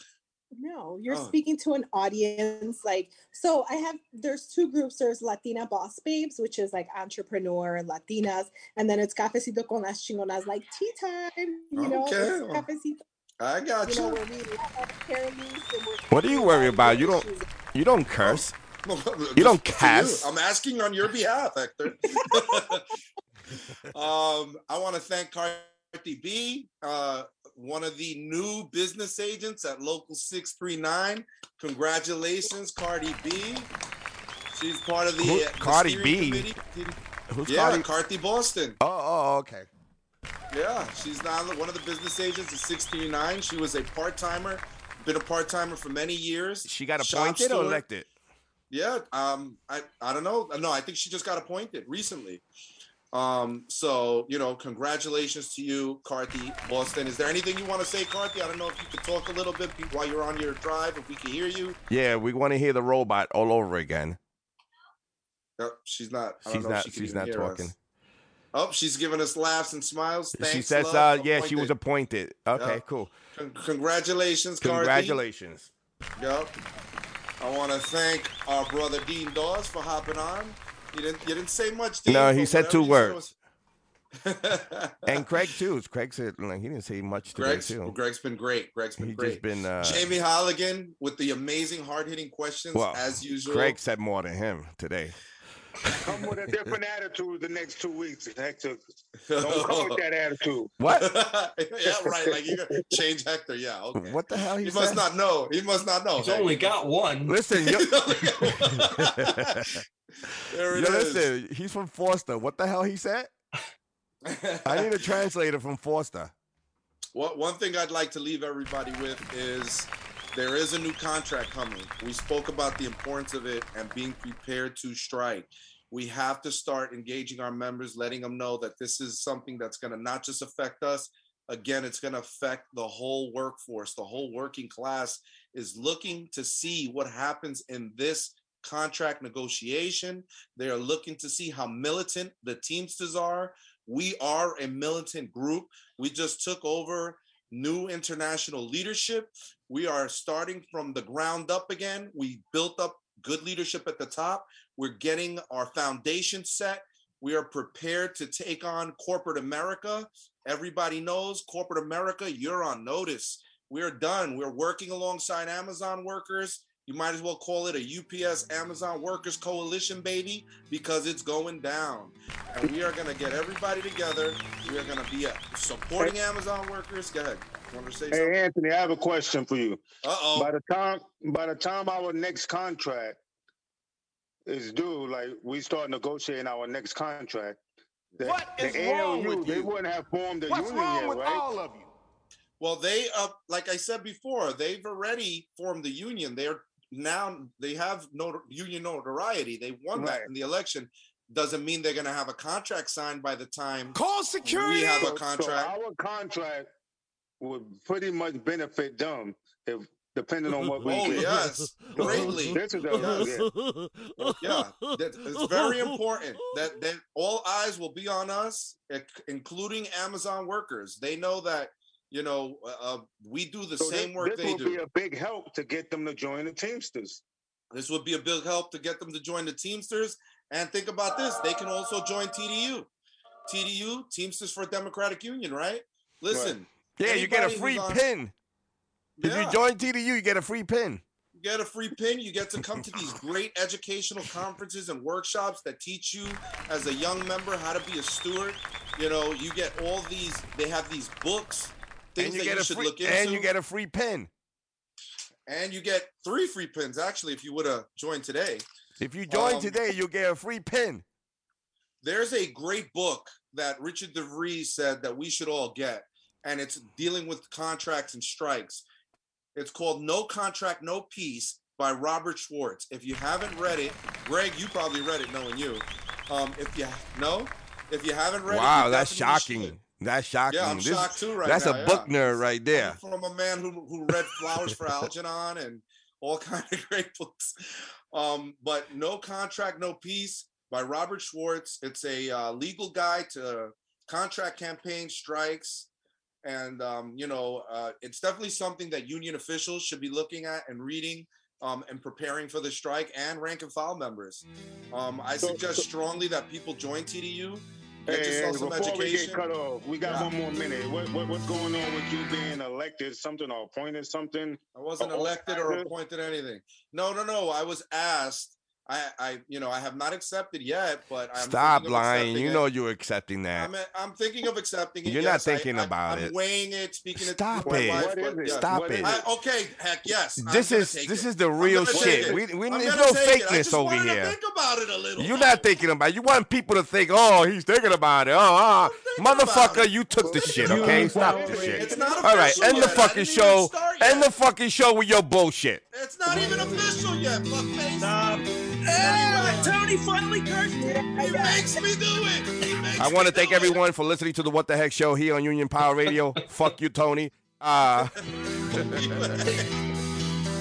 No, you're Oh. speaking to an audience. Like, so I have, there's two groups. There's Latina Boss Babes, which is like entrepreneur Latinas. And then it's Cafecito con las Chingonas, like tea time, you know, Okay, it's cafecito, I got you know, you. where we let our hair loose and we're What do you talking worry about? You don't. You don't curse. Just You don't for cast. I'm asking on your behalf, Hector. um, I want to thank Cardi B, uh, one of the new business agents at Local 639. Congratulations, Cardi B. She's part of the, Who- uh, the Cardi B? committee. Who's yeah, Cardi? Cardi Boston. Oh, oh, okay. Yeah, she's now one of the business agents at 639. She was a part timer, been a part timer for many years. She got appointed or elected? Yeah, um, I I don't know. No, I think she just got appointed recently. Um, so you know, congratulations to you, Cardi Boston. Is there anything you want to say, Cardi? I don't know if you could talk a little bit while you're on your drive, if we can hear you. Yeah, we want to hear the robot all over again. No, she's not. I don't She's know if not. she she's not talking. us. Oh, she's giving us laughs and smiles. Thanks, she says, love. uh, yeah, she was Appointed. appointed. Okay, Yeah. cool. Con- congratulations, Cardi. Congratulations. Yep. I want to thank our brother Dean Dawes for hopping on. You didn't you didn't say much. Dean, No, he said two words. And Craig too. Craig said like he didn't say much today Greg's, too. Greg's been great. Greg's been He great. just been. Uh, Jamie Holligan with the amazing hard hitting questions well, as usual. Craig said more than him today. Come with a different attitude the next two weeks, Hector. Don't come with that attitude. What? yeah, right. Like you gotta change Hector. Yeah. Okay. What the hell he, He must not know. He must not know. He's only got one. Listen, yo, there it yo, is. listen. He's from Forster. What the hell he said? I need a translator from Forster. What one thing I'd like to leave everybody with is there is a new contract coming. We spoke about the importance of it and being prepared to strike. We have to start engaging our members, letting them know that this is something that's going to not just affect us. Again, it's going to affect the whole workforce. The whole working class is looking to see what happens in this contract negotiation. They are looking to see how militant the Teamsters are. We are a militant group. We just took over new international leadership. We are starting from the ground up again. We built up good leadership at the top. We're getting our foundation set. We are prepared to take on corporate America. Everybody knows corporate America, you're on notice. We're done. We're working alongside Amazon workers. You might as well call it a UPS Amazon Workers Coalition, baby, because it's going down. And we are going to get everybody together. We are going to be uh, supporting Amazon workers. Go ahead. Want to say something? Hey Anthony, I have a question for you. Uh oh. By the time by the time our next contract is due, like we start negotiating our next contract, the, What the wrong ALU, with they wouldn't have formed a What's union wrong yet, with right? all of you? Well, they, uh, like I said before, they've already formed the union. They're now they have no union notoriety. They won that in the election. Doesn't mean they're going to have a contract signed by the time Call security. we have a contract. So our contract would pretty much benefit them if depending on what we Oh get. yes, greatly. This is a, Yes. yeah. yeah, that, it's very important that that all eyes will be on us, including Amazon workers. They know that you know uh, we do the So same this, work this they will do. be a big help to get them to join the Teamsters. This would be a big help to get them to join the Teamsters. And think about this: they can also join TDU. TDU, Teamsters for Democratic Union, right? Listen, Yeah, you get a free on- pin. If Yeah. you join TDU, you get a free pin. You get a free pin. You get to come to these great educational conferences and workshops that teach you as a young member how to be a steward. You know, you get all these. They have these books, things And you get you a free and you get a free pin. and you get three free pins actually if you would have joined today. If you join Um, today, you'll get a free pin. There's a great book that Richard DeVries said that we should all get, and it's dealing with contracts and strikes. It's called No Contract, No Peace by Robert Schwartz. If you haven't read it, Greg, you probably read it knowing you. Um, if you no, if you haven't read it, Wow, that's shocking. Should. That's shocking. Yeah, I'm This- shocked too right That's now, a book yeah. nerd right there. from a man who who read Flowers for Algernon and all kind of great books. Um, but No Contract, No Peace by Robert Schwartz. It's a uh, legal guide to contract campaign strikes. And, um, you know, uh, it's definitely something that union officials should be looking at and reading um, and preparing for the strike and rank and file members. Um, I suggest strongly that people join TDU. Get Hey, hey, yourself some before we get cut off, we got Yeah. one more minute. What, what what's going on with you being elected? Something or appointed? Something? I wasn't elected or appointed anything. No, no, no. I was asked. I, I, you know, I have not accepted yet, but I'm Stop lying. accepting You it. know you're accepting that. I'm, uh, I'm thinking of accepting it. You're not yes. I- thinking I, about I'm it. weighing it, speaking Stop it. with it. wife, What but is it? yeah. Stop it. I- okay, heck yes. I'm This is this it. is the real shit. We, it. we I'm there's gonna no take it. I fakeness just over wanted to here. Think about it a little. You're not thinking about it. You want people to think, oh, he's thinking about it. Oh, motherfucker, you took the shit, okay? Stop the shit. It's not All right, end the fucking show. End the fucking show with your bullshit. It's not even official yet, fuckface. Stop. Tony finally cursed. He makes me do it. I want to thank everyone for listening to the What the Heck show here on Union Power Radio. Fuck you, Tony. Uh,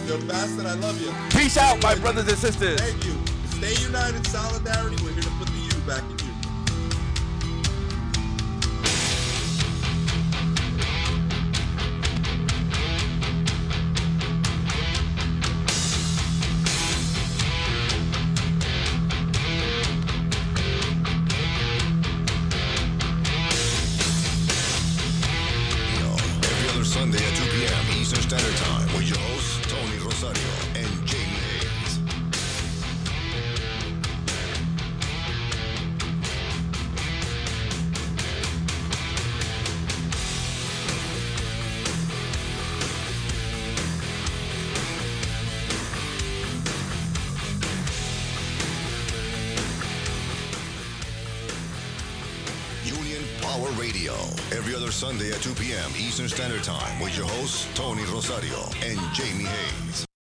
You're bastard. I love you. peace out, my brothers and sisters. Thank you. Stay united, solidarity. We're here to put the U back in Sunday at 2 p.m. Eastern Standard Time with your hosts, Tony Rosario and Jamie Hayes.